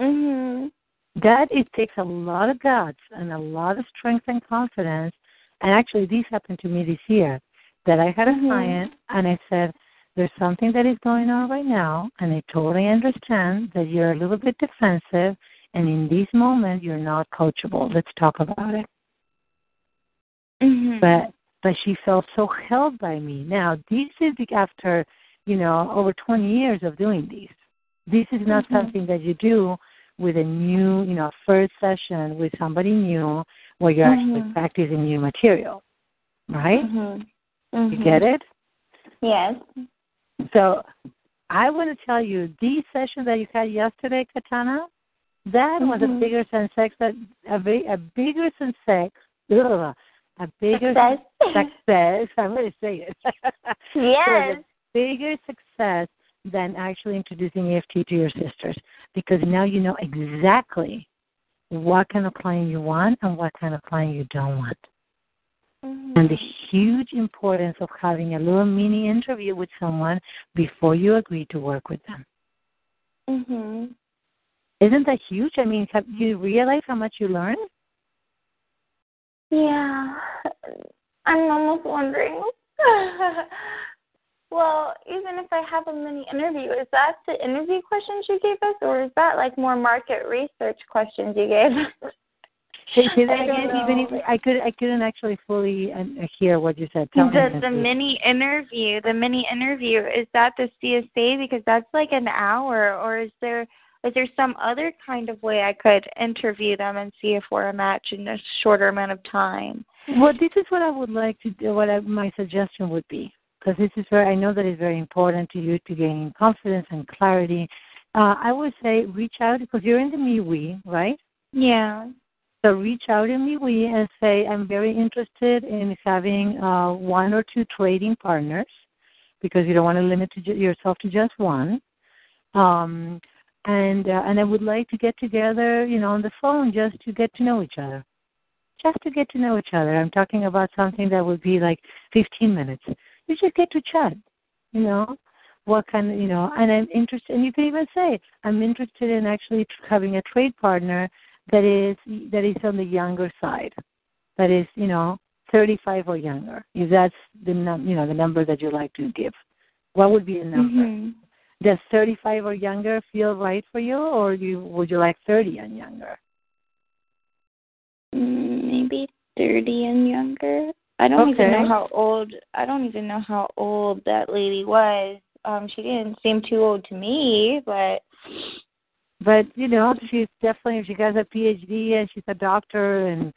Speaker 2: Mhm.
Speaker 3: That it takes a lot of guts and a lot of strength and confidence. And actually, this happened to me this year. That I had a
Speaker 2: Mhm.
Speaker 3: client, and I said, "There's something that is going on right now, and I totally understand that you're a little bit defensive, and in this moment, you're not coachable. Let's talk about it."
Speaker 2: Mhm.
Speaker 3: but but she felt so held by me. Now this is after you know over 20 years of doing this. This is not
Speaker 2: Mhm.
Speaker 3: something that you do with a new you know first session with somebody new where you're actually
Speaker 2: Mhm.
Speaker 3: practicing new material, right?
Speaker 2: Mhm.
Speaker 3: You get it?
Speaker 2: Yes.
Speaker 3: So I want to tell you, the session that you had yesterday, Katana, that was a
Speaker 2: Mhm.
Speaker 3: bigger success, that a, a bigger success, ugh, a bigger
Speaker 2: Success.
Speaker 3: success. (laughs) I'm going to say it. (laughs)
Speaker 2: Yes.
Speaker 3: bigger success than actually introducing EFT to your sisters because now you know exactly what kind of client you want and what kind of client you don't want.
Speaker 2: Mhm.
Speaker 3: And the huge importance of having a little mini interview with someone before you agree to work with them.
Speaker 2: Mhm.
Speaker 3: Isn't that huge? I mean, have you realize how much you learn?
Speaker 2: Yeah. I'm almost wondering. (laughs) well, even if I have a mini interview, is that the interview questions you gave us, or is that like more market research questions you gave us? (laughs)
Speaker 3: Say, say that again. Even if. I could, I couldn't actually fully uh, hear what you said. Tell
Speaker 4: The the mini interview, the mini interview, is that the CSA because that's like an hour, or is there is there some other kind of way I could interview them and see if we're a match in a shorter amount of time?
Speaker 3: Well, this is what I would like to do. What I, my suggestion would be, because this is very, I know that it's very important to you to gain confidence and clarity. Uh, I would say reach out because you're in the MeWe, right?
Speaker 4: Yeah.
Speaker 3: So reach out MeWe and say, I'm very interested in having uh, one or two trading partners because you don't want to limit to yourself to just one. Um, and uh, and I would like to get together, you know, on the phone just to get to know each other. Just to get to know each other. I'm talking about something that would be like 15 minutes. You just get to chat, you know, what kind of, you know, and I'm interested, and you can even say, I'm interested in actually having a trade partner that is that is on the younger side, that is, you know, 35 or younger. If that's the num- you know the number that you like to give, what would be a number?
Speaker 4: Mhm.
Speaker 3: Does 35 or younger feel right for you, or you would you like 30 and younger?
Speaker 4: Mm, Maybe thirty and younger. I don't even know how old. I don't even know how old that lady was. Um, she didn't seem too old to me, but
Speaker 3: But you know, she's definitely she has a PhD and she's a doctor, and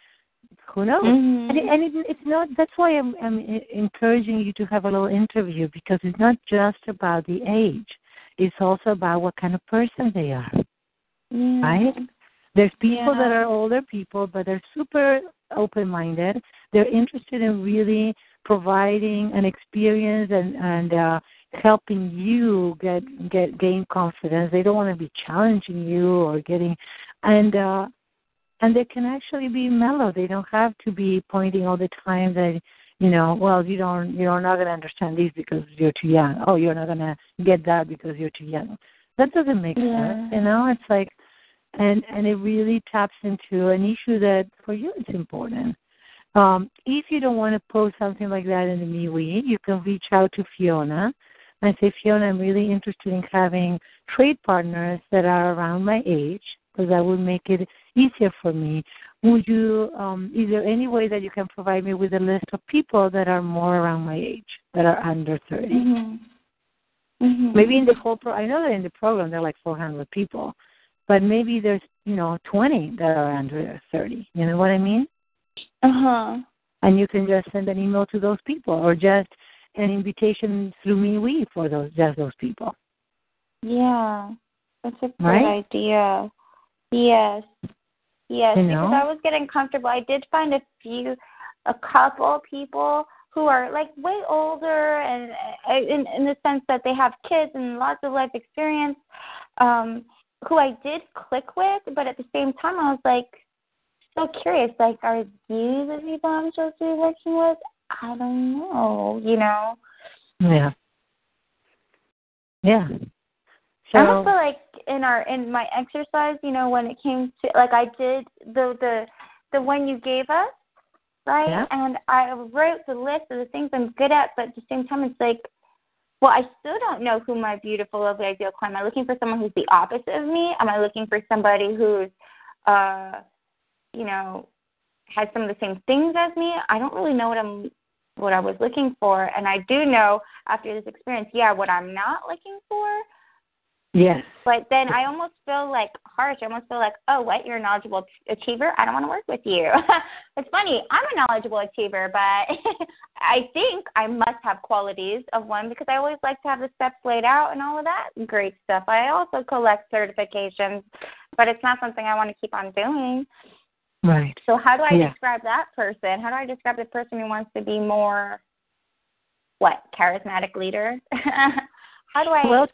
Speaker 3: who knows?
Speaker 4: Mhm.
Speaker 3: And, it, and it, it's not. That's why I'm, I'm encouraging you to have a little interview because it's not just about the age. It's also about what kind of person they are,
Speaker 4: yeah.
Speaker 3: right? There's people that are older people, but they're super open-minded. They're interested in really providing an experience and and uh, helping you get get gain confidence. They don't want to be challenging you or getting, and uh, and they can actually be mellow. They don't have to be pointing all the time that you know, well, you don't, you're not going to understand this because you're too young. Oh, you're not going to get that because you're too young. That doesn't make
Speaker 2: Yeah.
Speaker 3: sense. You know, it's like, and and it really taps into an issue that for you it's important. Um, if you don't want to post something like that in the MeWe, you can reach out to Fiona and say, Fiona, I'm really interested in having trade partners that are around my age because that would make it easier for me. Would you, um, is there any way that you can provide me with a list of people that are more around my age, that are under 30?
Speaker 4: Mhm. Mhm.
Speaker 3: Maybe in the whole pro, I know that in the program there are like 400 people, but maybe there's, you know, 20 that are under 30. You know what I mean?
Speaker 4: Uh huh.
Speaker 3: and you can just send an email to those people or just an invitation through MeWe for those just those people.
Speaker 4: Yeah, that's a good
Speaker 3: Right?
Speaker 4: idea. Yes, yes.
Speaker 3: You
Speaker 4: Because? I was getting comfortable. I did find a few, a couple people who are like way older, and uh, in in the sense that they have kids and lots of life experience, um, who I did click with. But at the same time, I was like so curious. Like, are these the people I'm supposed to be working with? I don't know. You know.
Speaker 3: Yeah. Yeah.
Speaker 2: So, I also like in our in my exercise, you know, when it came to like I did the the the one you gave us, right?
Speaker 3: Yeah.
Speaker 2: And I wrote the list of the things I'm good at, but at the same time, it's like, well, I still don't know who my beautiful, lovely, ideal client. Am I looking for someone who's the opposite of me? Am I looking for somebody who's, uh, you know, has some of the same things as me? I don't really know what I'm what I was looking for, and I do know after this experience, yeah, what I'm not looking for
Speaker 3: Yes.
Speaker 2: But then I almost feel like harsh. I almost feel like, oh, what? You're a knowledgeable achiever? I don't want to work with you. (laughs) it's funny. I'm a knowledgeable achiever, but (laughs) I think I must have qualities of one because I always like to have the steps laid out and all of that great stuff. I also collect certifications, but it's not something I want to keep on doing.
Speaker 3: Right.
Speaker 2: So how do I
Speaker 3: yeah.
Speaker 2: describe that person? How do I describe the person who wants to be more, what, charismatic leader? (laughs) how do I?
Speaker 3: Well,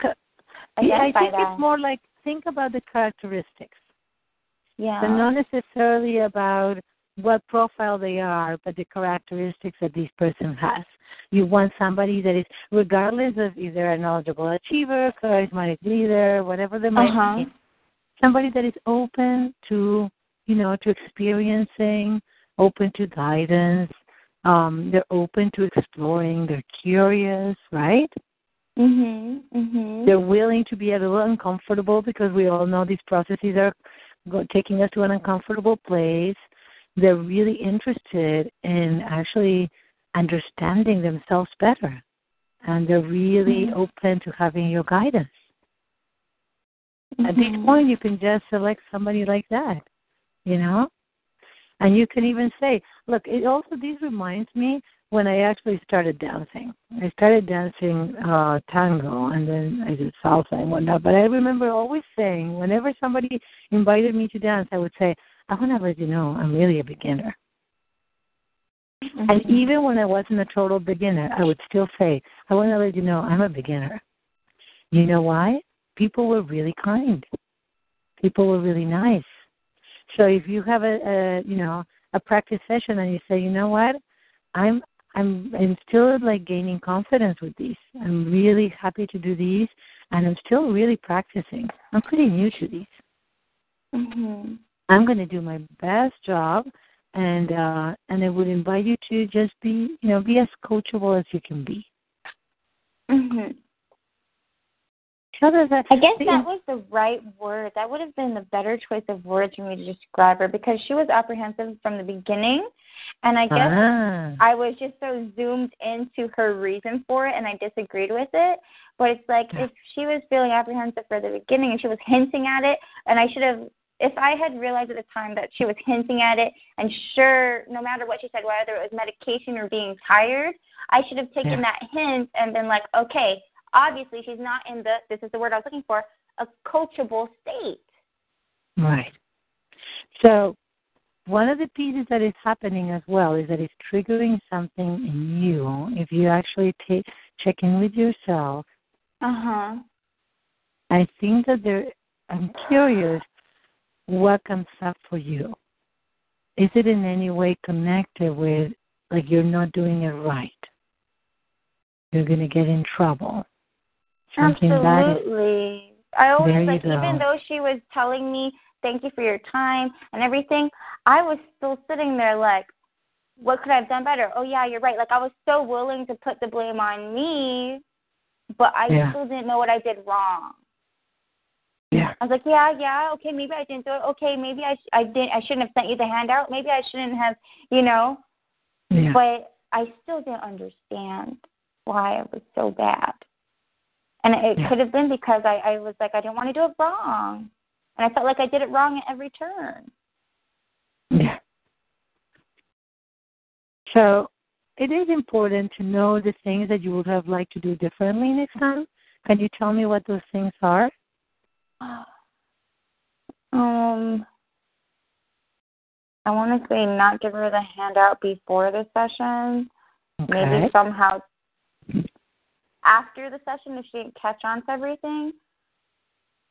Speaker 3: yeah, I think
Speaker 2: that.
Speaker 3: it's more like think about the characteristics.
Speaker 2: Yeah.
Speaker 3: So not necessarily about what profile they are, but the characteristics that this person has. You want somebody that is, regardless of if they're a knowledgeable achiever, charismatic leader, whatever they might
Speaker 2: uh-huh.
Speaker 3: be, somebody that is open to, you know, to experiencing, open to guidance. Um, they're open to exploring. They're curious, right?
Speaker 2: Mhm. Mhm.
Speaker 3: They're willing to be a little uncomfortable because we all know these processes are go- taking us to an uncomfortable place. They're really interested in actually understanding themselves better, and they're really
Speaker 2: mm-hmm.
Speaker 3: open to having your guidance.
Speaker 2: Mm-hmm.
Speaker 3: At this point, you can just select somebody like that, you know, and you can even say, "Look, it also this reminds me when I actually started dancing. I started dancing uh tango and then I did salsa and whatnot. But I remember always saying, whenever somebody invited me to dance, I would say, I want to let you know I'm really a beginner.
Speaker 2: Mm-hmm.
Speaker 3: And even when I wasn't a total beginner, I would still say, I want to let you know I'm a beginner. You know why? People were really kind. People were really nice. So if you have a, a you know a practice session and you say, you know what, I'm I'm I'm still like gaining confidence with these. I'm really happy to do these, and I'm still really practicing. I'm pretty new to these.
Speaker 2: Mm-hmm.
Speaker 3: I'm going to do my best job, and uh, and I would invite you to just be you know be as coachable as you can be.
Speaker 2: Mhm.
Speaker 3: Tell that.
Speaker 2: I guess that was the right word. That would have been the better choice of words for me to describe her because she was apprehensive from the beginning and I guess
Speaker 3: ah.
Speaker 2: I was just so zoomed into her reason for it and I disagreed with it. But it's like if she was feeling apprehensive for the beginning and she was hinting at it and I should have if I had realized at the time that she was hinting at it and sure no matter what she said, whether it was medication or being tired, I should have taken
Speaker 3: Yeah.
Speaker 2: that hint and been like, Okay, obviously she's not in the this is the word I was looking for, a coachable state.
Speaker 3: Right. So, one of the pieces that is happening as well is that it's triggering something in you. If you actually take, check in with yourself,
Speaker 2: Uh huh.
Speaker 3: I think that there. I'm curious what comes up for you. Is it in any way connected with like you're not doing it right? You're going to get in trouble. Something that is,
Speaker 2: Absolutely. I always
Speaker 3: There
Speaker 2: like even though she was telling me thank you for your time and everything, I was still sitting there like, what could I have done better? Oh yeah, you're right. Like I was so willing to put the blame on me, but I
Speaker 3: Yeah.
Speaker 2: still didn't know what I did wrong.
Speaker 3: yeah,
Speaker 2: I was like, yeah, yeah, okay, maybe I didn't do it. Okay, maybe I sh- I didn't. I shouldn't have sent you the handout. Maybe I shouldn't have, you know.
Speaker 3: yeah.
Speaker 2: But I still didn't understand why it was so bad. And it
Speaker 3: Yeah.
Speaker 2: could have been because I, I was like, I didn't want to do it wrong. And I felt like I did it wrong at every turn.
Speaker 3: Yeah. So it is important to know the things that you would have liked to do differently next time. Can you tell me what those things are? (sighs)
Speaker 2: Um, I want to say not give her the handout before the session.
Speaker 3: Okay.
Speaker 2: Maybe somehow after the session if she didn't catch on to everything.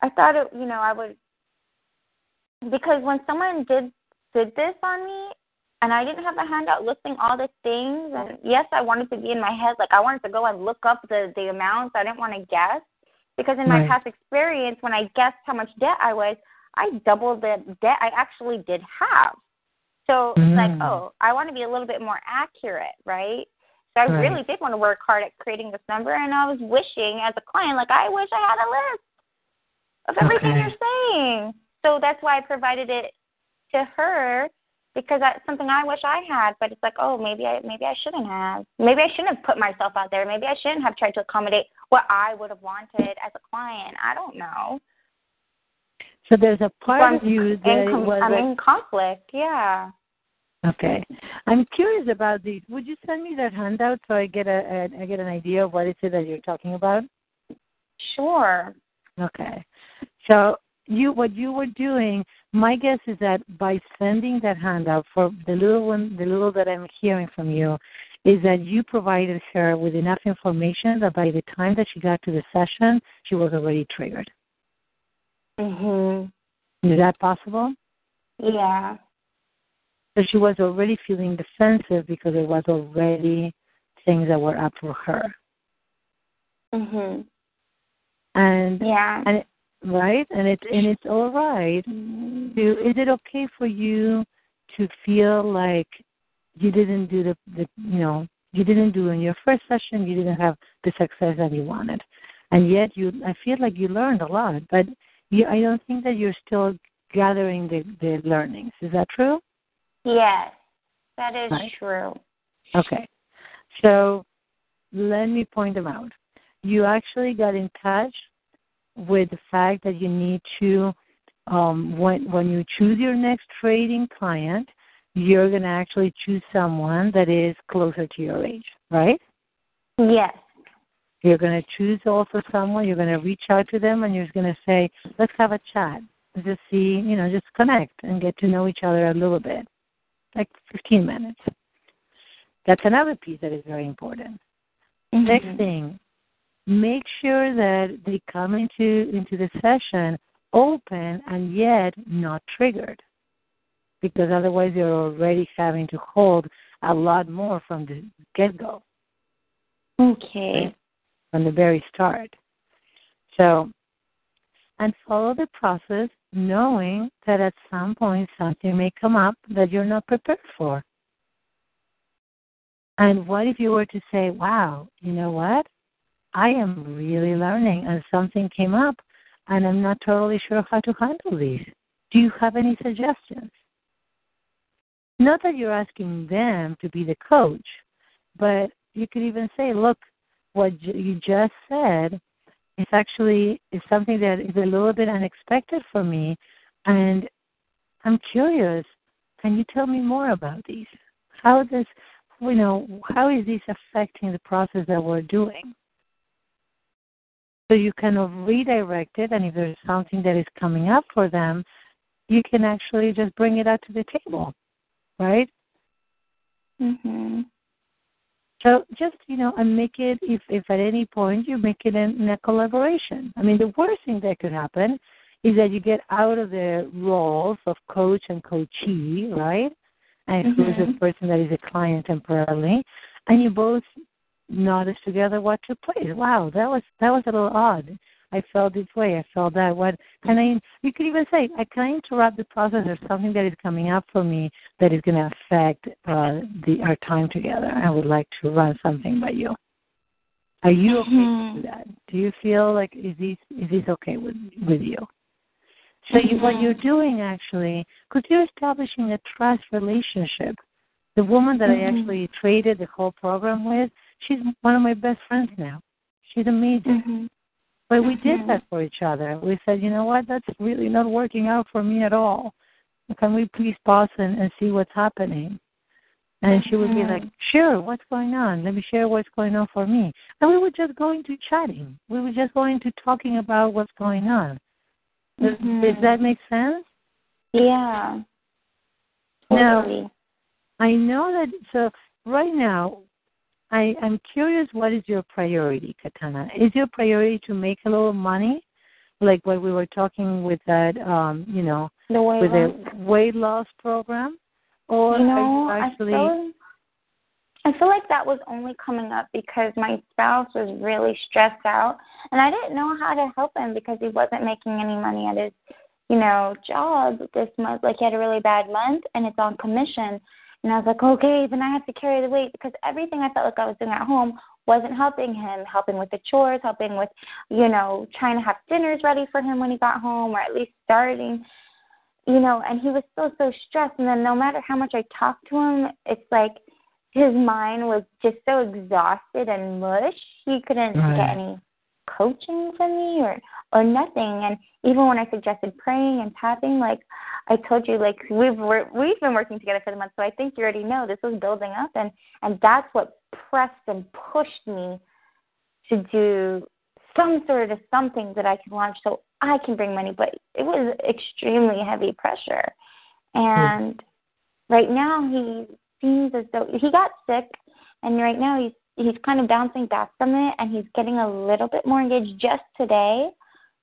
Speaker 2: I thought it, you know, I would because when someone did did this on me and I didn't have a handout listing all the things and yes, I wanted to be in my head like I wanted to go and look up the the amounts. I didn't want to guess. because in my
Speaker 3: Right.
Speaker 2: past experience, when I guessed how much debt I was, I doubled the debt I actually did have. So it's like,
Speaker 3: Mm.
Speaker 2: oh, I want to be a little bit more accurate, right? So I
Speaker 3: Right.
Speaker 2: really did want to work hard at creating this number, and I was wishing as a client, like, I wish I had a list of everything
Speaker 3: Okay.
Speaker 2: you're saying. So that's why I provided it to her because that's something I wish I had. But it's like, oh, maybe I maybe I shouldn't have. Maybe I shouldn't have put myself out there. Maybe I shouldn't have tried to accommodate what I would have wanted as a client. I don't know.
Speaker 3: So there's a
Speaker 2: So
Speaker 3: part
Speaker 2: I'm,
Speaker 3: of you that
Speaker 2: com-
Speaker 3: was
Speaker 2: I'm in conflict. Yeah.
Speaker 3: Okay. I'm curious about these. Would you send me that handout so I get a, a I get an idea of what it is that you're talking about?
Speaker 2: Sure.
Speaker 3: Okay. So you what you were doing, my guess is that by sending that handout for the little one the little that I'm hearing from you is that you provided her with enough information that by the time that she got to the session, she was already triggered.
Speaker 2: Mhm.
Speaker 3: Is that possible?
Speaker 2: Yeah.
Speaker 3: So she was already feeling defensive because there was already things that were up for her.
Speaker 2: Mhm.
Speaker 3: And
Speaker 2: Yeah.
Speaker 3: and right? And it's and it's all right
Speaker 2: Mhm.
Speaker 3: to is it okay for you to feel like you didn't do the, the you know you didn't do in your first session you didn't have the success that you wanted and yet you i feel like you learned a lot but you i don't think that you're still gathering the the learnings is that true
Speaker 2: Yes. That is
Speaker 3: Right.
Speaker 2: true.
Speaker 3: okay so let me point them out you actually got in touch with the fact that you need to um, when when you choose your next trading client, you're going to actually choose someone that is closer to your age, right?
Speaker 2: Yes.
Speaker 3: You're going to choose also someone. You're going to reach out to them, and you're going to say, "Let's have a chat. Just see, you know, just connect and get to know each other a little bit, like 15 minutes." That's another piece that is very important. Next
Speaker 2: Mhm.
Speaker 3: thing, make sure that they come into into the session open and yet not triggered, because otherwise you're already having to hold a lot more from the get go,
Speaker 2: Okay.
Speaker 3: from the very start. So, and follow the process, knowing that at some point something may come up that you're not prepared for. And what if you were to say, wow, you know what? I am really learning and something came up and I'm not totally sure how to handle these. Do you have any suggestions? Not that you're asking them to be the coach, but you could even say, look, what you just said is actually is something that is a little bit unexpected for me and I'm curious. Can you tell me more about these? How does you know, how is this affecting the process that we're doing? So you kind of redirect it, and if there's something that is coming up for them, you can actually just bring it out to the table, right?
Speaker 2: Mhm.
Speaker 3: So just you know, and make it if if at any point you make it in, in a collaboration. I mean, the worst thing that could happen is that you get out of the roles of coach and coachee, right? And who's the
Speaker 2: Mhm.
Speaker 3: person that is a client temporarily, and you both notice together what took place. Wow, that was that was a little odd. I felt this way. I felt that. What can I? You could even say, I can I interrupt the process. There's something that is coming up for me that is going to affect uh, the our time together. I would like to run something by you. Are you okay
Speaker 2: Mhm.
Speaker 3: to do that? Do you feel like is this is this okay with with you? So you, what you're doing actually, because you're establishing a trust relationship. The woman that I
Speaker 2: Mhm.
Speaker 3: actually traded the whole program with, she's one of my best friends now. She's amazing. But we did
Speaker 2: Mhm.
Speaker 3: that for each other. We said, you know what, that's really not working out for me at all. Can we please pause and, and see what's happening? And she would be
Speaker 2: Mhm.
Speaker 3: like, sure, what's going on? Let me share what's going on for me. And we would just go into chatting. We would just go into talking about what's going on. Does,
Speaker 2: Mhm.
Speaker 3: does that make sense?
Speaker 2: Yeah.
Speaker 3: Now- I know that. So right now, I I'm curious. What is your priority, Katana? Is your priority to make a little money, like what we were talking with that, um, you know,
Speaker 2: the
Speaker 3: with
Speaker 2: it
Speaker 3: the weight loss program, or
Speaker 2: you know,
Speaker 3: are you actually?
Speaker 2: I feel I feel like that was only coming up because my spouse was really stressed out and I didn't know how to help him because he wasn't making any money at his, you know, job this month. Like he had a really bad month and it's on commission. And I was like, okay, then I have to carry the weight because everything I felt like I was doing at home wasn't helping him, helping with the chores, helping with, you know, trying to have dinners ready for him when he got home or at least starting you know, and he was still so stressed. And then no matter how much I talked to him, it's like his mind was just so exhausted and mush. He couldn't
Speaker 3: right.
Speaker 2: get any coaching from me or or nothing. And even when I suggested praying and tapping, like I told you, like we've we're, we've been working together for the month, so I think you already know this was building up, and and that's what pressed and pushed me to do some sort of something that I can launch so I can bring money. But it was extremely heavy pressure, and mm-hmm. right now he seems as though he got sick, and right now he's he's kind of bouncing back from it, and he's getting a little bit more engaged just today,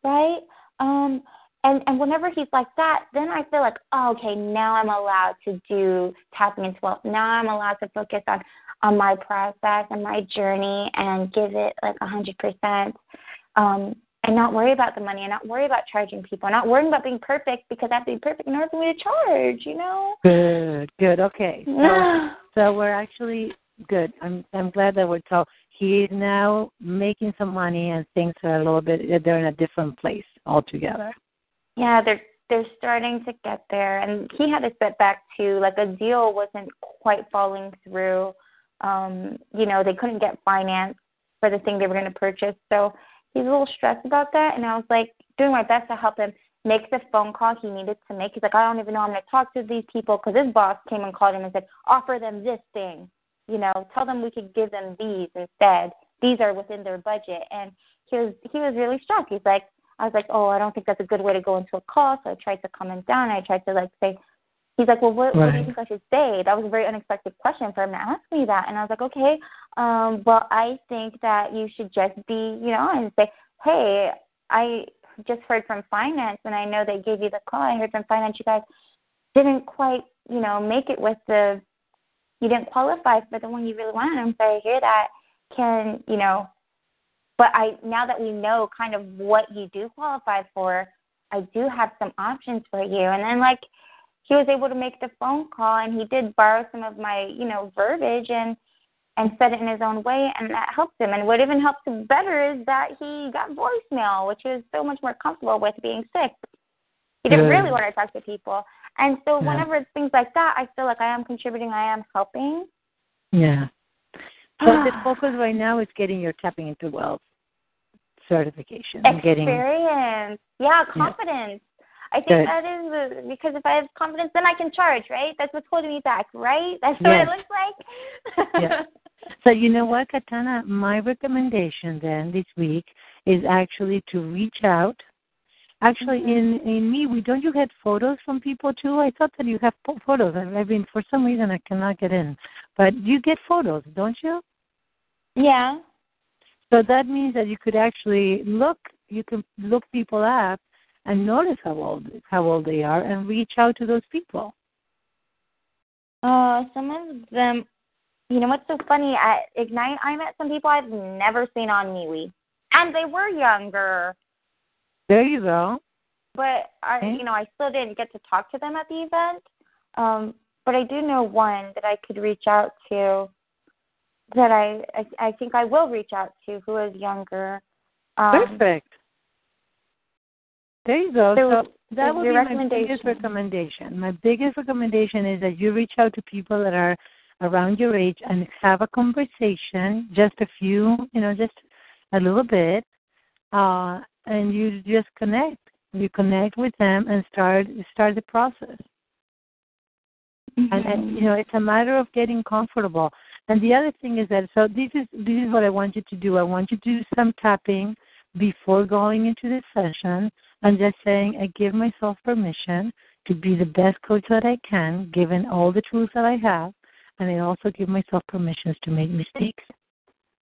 Speaker 2: right? Um, and and whenever he's like that, then I feel like, oh, okay, now I'm allowed to do tapping into wealth. Now I'm allowed to focus on on my process and my journey and give it like a hundred percent. Um, and not worry about the money and not worry about charging people, and not worrying about being perfect because I have to be perfect in order for me to charge, you know?
Speaker 3: Good, good. Okay. So, (sighs) so we're actually good. I'm I'm glad that we're told he is now making some money and things are a little bit they're in a different place altogether.
Speaker 2: Yeah, they're they're starting to get there and he had a setback too. Like a deal wasn't quite falling through. Um, you know, they couldn't get finance for the thing they were gonna purchase. So he's a little stressed about that, and I was like doing my best to help him make the phone call he needed to make. He's like, I don't even know I'm going to talk to these people because his boss came and called him and said, offer them this thing, you know, tell them we could give them these instead. These are within their budget, and he was he was really stressed. He's like, I was like, oh, I don't think that's a good way to go into a call. So I tried to calm him down. I tried to like say, he's like, well, what, right. what do you think I should say? That was a very unexpected question for him to ask me that, and I was like, okay, um, well, I think that you should just be, you know, and say, hey, I just heard from finance, and I know they gave you the call. I heard from finance you guys didn't quite, you know, make it with the, you didn't qualify for the one you really wanted. I'm sorry to hear that. Can you know? But I now that we know kind of what you do qualify for, I do have some options for you. And then like he was able to make the phone call, and he did borrow some of my, you know, verbiage and and said it in his own way, and that helped him. And what even helped him better is that he got voicemail, which he was so much more comfortable with being sick. He didn't really want to talk to people. And so yeah. whenever it's things like that, I feel like I am contributing, I am helping.
Speaker 3: Yeah. So ah. the focus right now is getting your tapping into wealth certification.
Speaker 2: Experience.
Speaker 3: Getting,
Speaker 2: yeah, confidence. I think Good. that is because if I have confidence, then I can charge, right? That's what's holding me back, right? That's what yes. it looks
Speaker 3: like. yeah. (laughs) So you know what, Katana? My recommendation then this week is actually to reach out. Actually, mm-hmm. in in MeWe don't you get photos from people too? I thought that you have photos. I mean, for some reason, I cannot get in, but you get photos, don't you?
Speaker 2: Yeah.
Speaker 3: So that means that you could actually look. You can look people up and notice how old how old they are and reach out to those people.
Speaker 2: Uh, some of them, you know what's so funny? At Ignite, I met some people I've never seen on MeWe, and they were younger.
Speaker 3: There you go.
Speaker 2: But I, okay. you know, I still didn't get to talk to them at the event. Um, but I do know one that I could reach out to. That I, I, I think I will reach out to who is younger.
Speaker 3: Um, Perfect. There you go. So, so that would be my biggest recommendation. My biggest recommendation is that you reach out to people that are around your age and have a conversation, just a few, you know, just a little bit, uh, and you just connect. You connect with them and start start the process. Mm-hmm. And, and you know, it's a matter of getting comfortable. And the other thing is that so this is this is what I want you to do. I want you to do some tapping before going into the session I'm just saying I give myself permission to be the best coach that I can, given all the tools that I have, and I also give myself permissions to make mistakes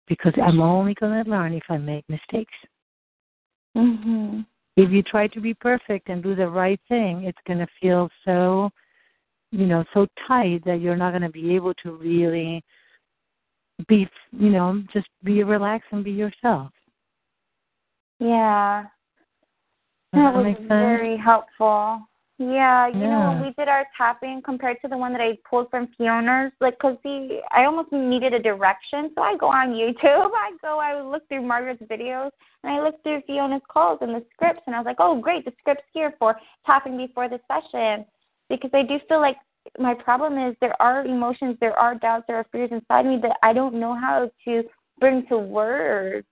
Speaker 3: because I'm only going to learn if I make mistakes.
Speaker 2: Mm-hmm.
Speaker 3: If you try to be perfect and do the right thing, it's going to feel so, you know, so tight that you're not going to be able to really be you know just be relaxed and be yourself.
Speaker 2: Yeah. That
Speaker 3: that
Speaker 2: was very helpful. Yeah, you know, when we did our tapping compared to the one that I pulled from Fiona's, like, cause see, I almost needed a direction, so I go on YouTube. I go, I look through Margaret's videos, and I look through Fiona's calls and the scripts, and I was like, oh, great, the script's here for tapping before the session, because I do feel like my problem is there are emotions, there are doubts, there are fears inside me that I don't know how to bring to words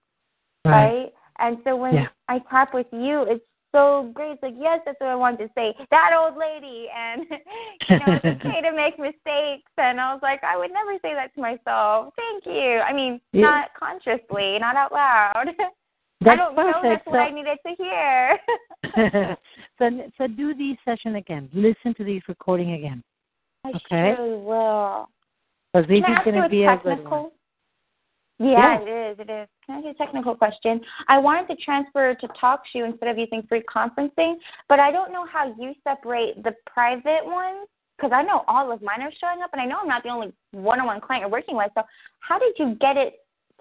Speaker 2: right? And so when
Speaker 3: Yeah.
Speaker 2: I tap with you, it's so great. It's like, yes, that's what I wanted to say. That old lady, and (laughs) you know, it's okay to make mistakes. And I was like, I would never say that to myself. Thank you. I mean,
Speaker 3: Yeah.
Speaker 2: not consciously, not out loud. (laughs) I
Speaker 3: That's
Speaker 2: don't know
Speaker 3: perfect.
Speaker 2: that's what I needed to hear. (laughs)
Speaker 3: so so do these session again. Listen to these recording again.
Speaker 2: I
Speaker 3: Okay.
Speaker 2: surely will.
Speaker 3: Because this is going to be a good one.
Speaker 2: Yeah,
Speaker 3: Yeah.
Speaker 2: it is. It is. Can I ask a technical question? I wanted to transfer to TalkShoe instead of using free conferencing, but I don't know how you separate the private ones because I know all of mine are showing up, and I know I'm not the only one-on-one client you're working with. So, how did you get it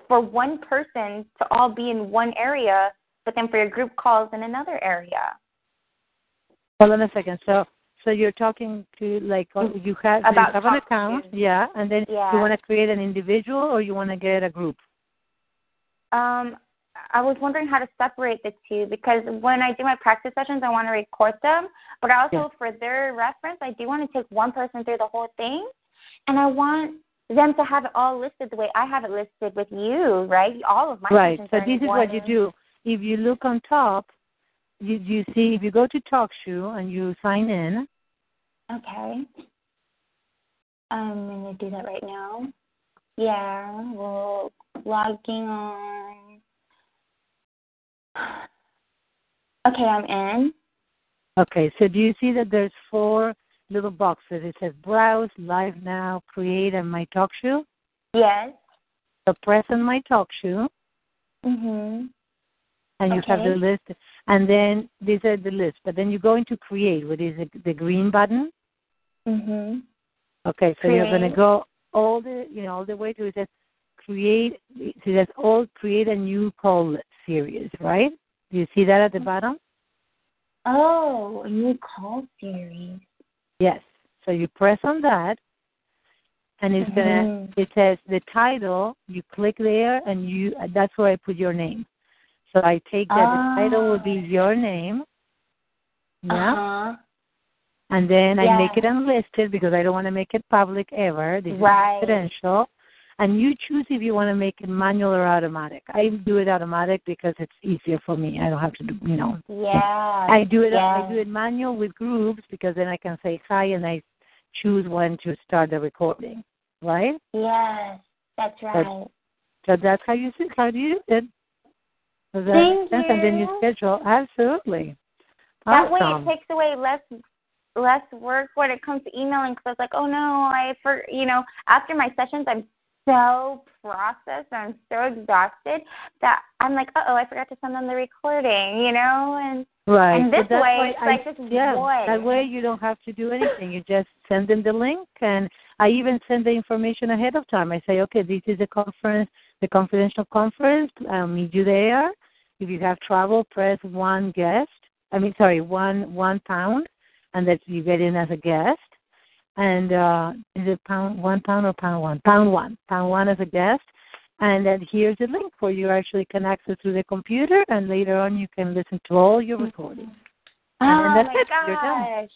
Speaker 2: for one person to all be in one area, but then for your group calls in another area?
Speaker 3: Hold on a second. So so you're talking to like you have so you
Speaker 2: About
Speaker 3: have an account, yeah, and then
Speaker 2: Yeah.
Speaker 3: you want to create an individual or you want to get a group.
Speaker 2: Um, I was wondering how to separate the two because when I do my practice sessions, I want to record them, but I also,
Speaker 3: Yeah.
Speaker 2: for their reference, I do want to take one person through the whole thing, and I want them to have it all listed the way I have it listed with you, right? All of my
Speaker 3: right.
Speaker 2: sessions
Speaker 3: So this is what you do. If you look on top, you you see if you go to TalkShoe and you sign in,
Speaker 2: Okay. I'm gonna do that right now. Yeah, well, logging on. Okay, I'm in.
Speaker 3: Okay, so do you see that there's four little boxes? It says Browse, Live Now, Create, and My Talk Show.
Speaker 2: Yes.
Speaker 3: So press on My Talk Show,
Speaker 2: Mhm.
Speaker 3: and you have the list. And then these are the list. But then you go into Create, which is the green button.
Speaker 2: Mhm.
Speaker 3: Okay, so you're going to go all the you know all the way to it says Create. It says all Create a new call series, right? Do you see that at the bottom?
Speaker 2: Oh, a new call series.
Speaker 3: Yes. So you press on that, and it's gonna.
Speaker 2: Mhm.
Speaker 3: It says the title. You click there, and you. That's where I put your name. So I take that the title will be
Speaker 2: Ah.
Speaker 3: your name. Yeah.
Speaker 2: Uh-huh.
Speaker 3: And then I make it unlisted because I don't want to make it public ever. This
Speaker 2: Right.
Speaker 3: is confidential. And you choose if you want to make it manual or automatic. I do it automatic because it's easier for me. I don't have to do, you know.
Speaker 2: Yeah.
Speaker 3: I do it.
Speaker 2: yeah.
Speaker 3: I do it manual with groups because then I can say hi and I choose when to start the recording. Right.
Speaker 2: Yes, that's right.
Speaker 3: So that's how you. How do you do it? Does that
Speaker 2: Thank
Speaker 3: sense? And then you
Speaker 2: you.
Speaker 3: schedule. Absolutely.
Speaker 2: That way it takes away less less work when it comes to emailing because I was like, oh no, I for you know after my sessions I'm so processed, and I'm so exhausted that I'm like, uh oh, I forgot to send them the recording, you know, and
Speaker 3: Right.
Speaker 2: And this way, it's
Speaker 3: I-
Speaker 2: like just
Speaker 3: yeah,
Speaker 2: voice.
Speaker 3: That way you don't have to do anything. You just send them the link, and I even send the information ahead of time. I say, okay, this is the conference, the confidential conference. I'll meet you there. If you have travel, press one guest. I mean, sorry, one one pound, and that you get in as a guest. And uh is it pound one pound or pound one? Pound one. Pound one as a guest. And then here's a link where you actually can access to the computer, and later on you can listen to all your recordings.
Speaker 2: oh
Speaker 3: And that's
Speaker 2: my
Speaker 3: it. You're done.
Speaker 2: gosh,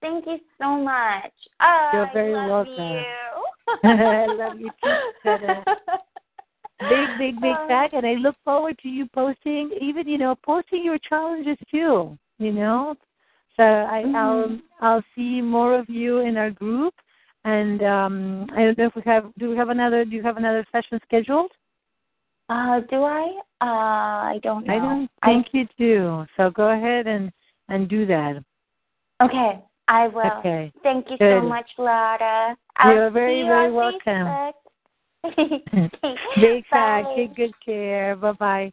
Speaker 2: thank you so much. Oh,
Speaker 3: You're very
Speaker 2: I love
Speaker 3: welcome.
Speaker 2: you. (laughs)
Speaker 3: I love you too, Big, big, big
Speaker 2: Oh.
Speaker 3: tag, and I look forward to you posting, even you know, posting your challenges too. You know, so I, I'll
Speaker 2: Mhm.
Speaker 3: I'll see more of you in our group, and um I don't know if we have. Do we have another? Do you have another session scheduled?
Speaker 2: Uh, do I? Uh, I don't know.
Speaker 3: I don't think you do. So go ahead and and do that.
Speaker 2: Okay, I will.
Speaker 3: Okay.
Speaker 2: Thank you
Speaker 3: Good.
Speaker 2: so much, Laura.
Speaker 3: You're
Speaker 2: I'll
Speaker 3: very,
Speaker 2: see you
Speaker 3: very
Speaker 2: on
Speaker 3: welcome.
Speaker 2: Facebook. (laughs) (laughs)
Speaker 3: Big.
Speaker 2: Bye.
Speaker 3: Take good care. Bye bye.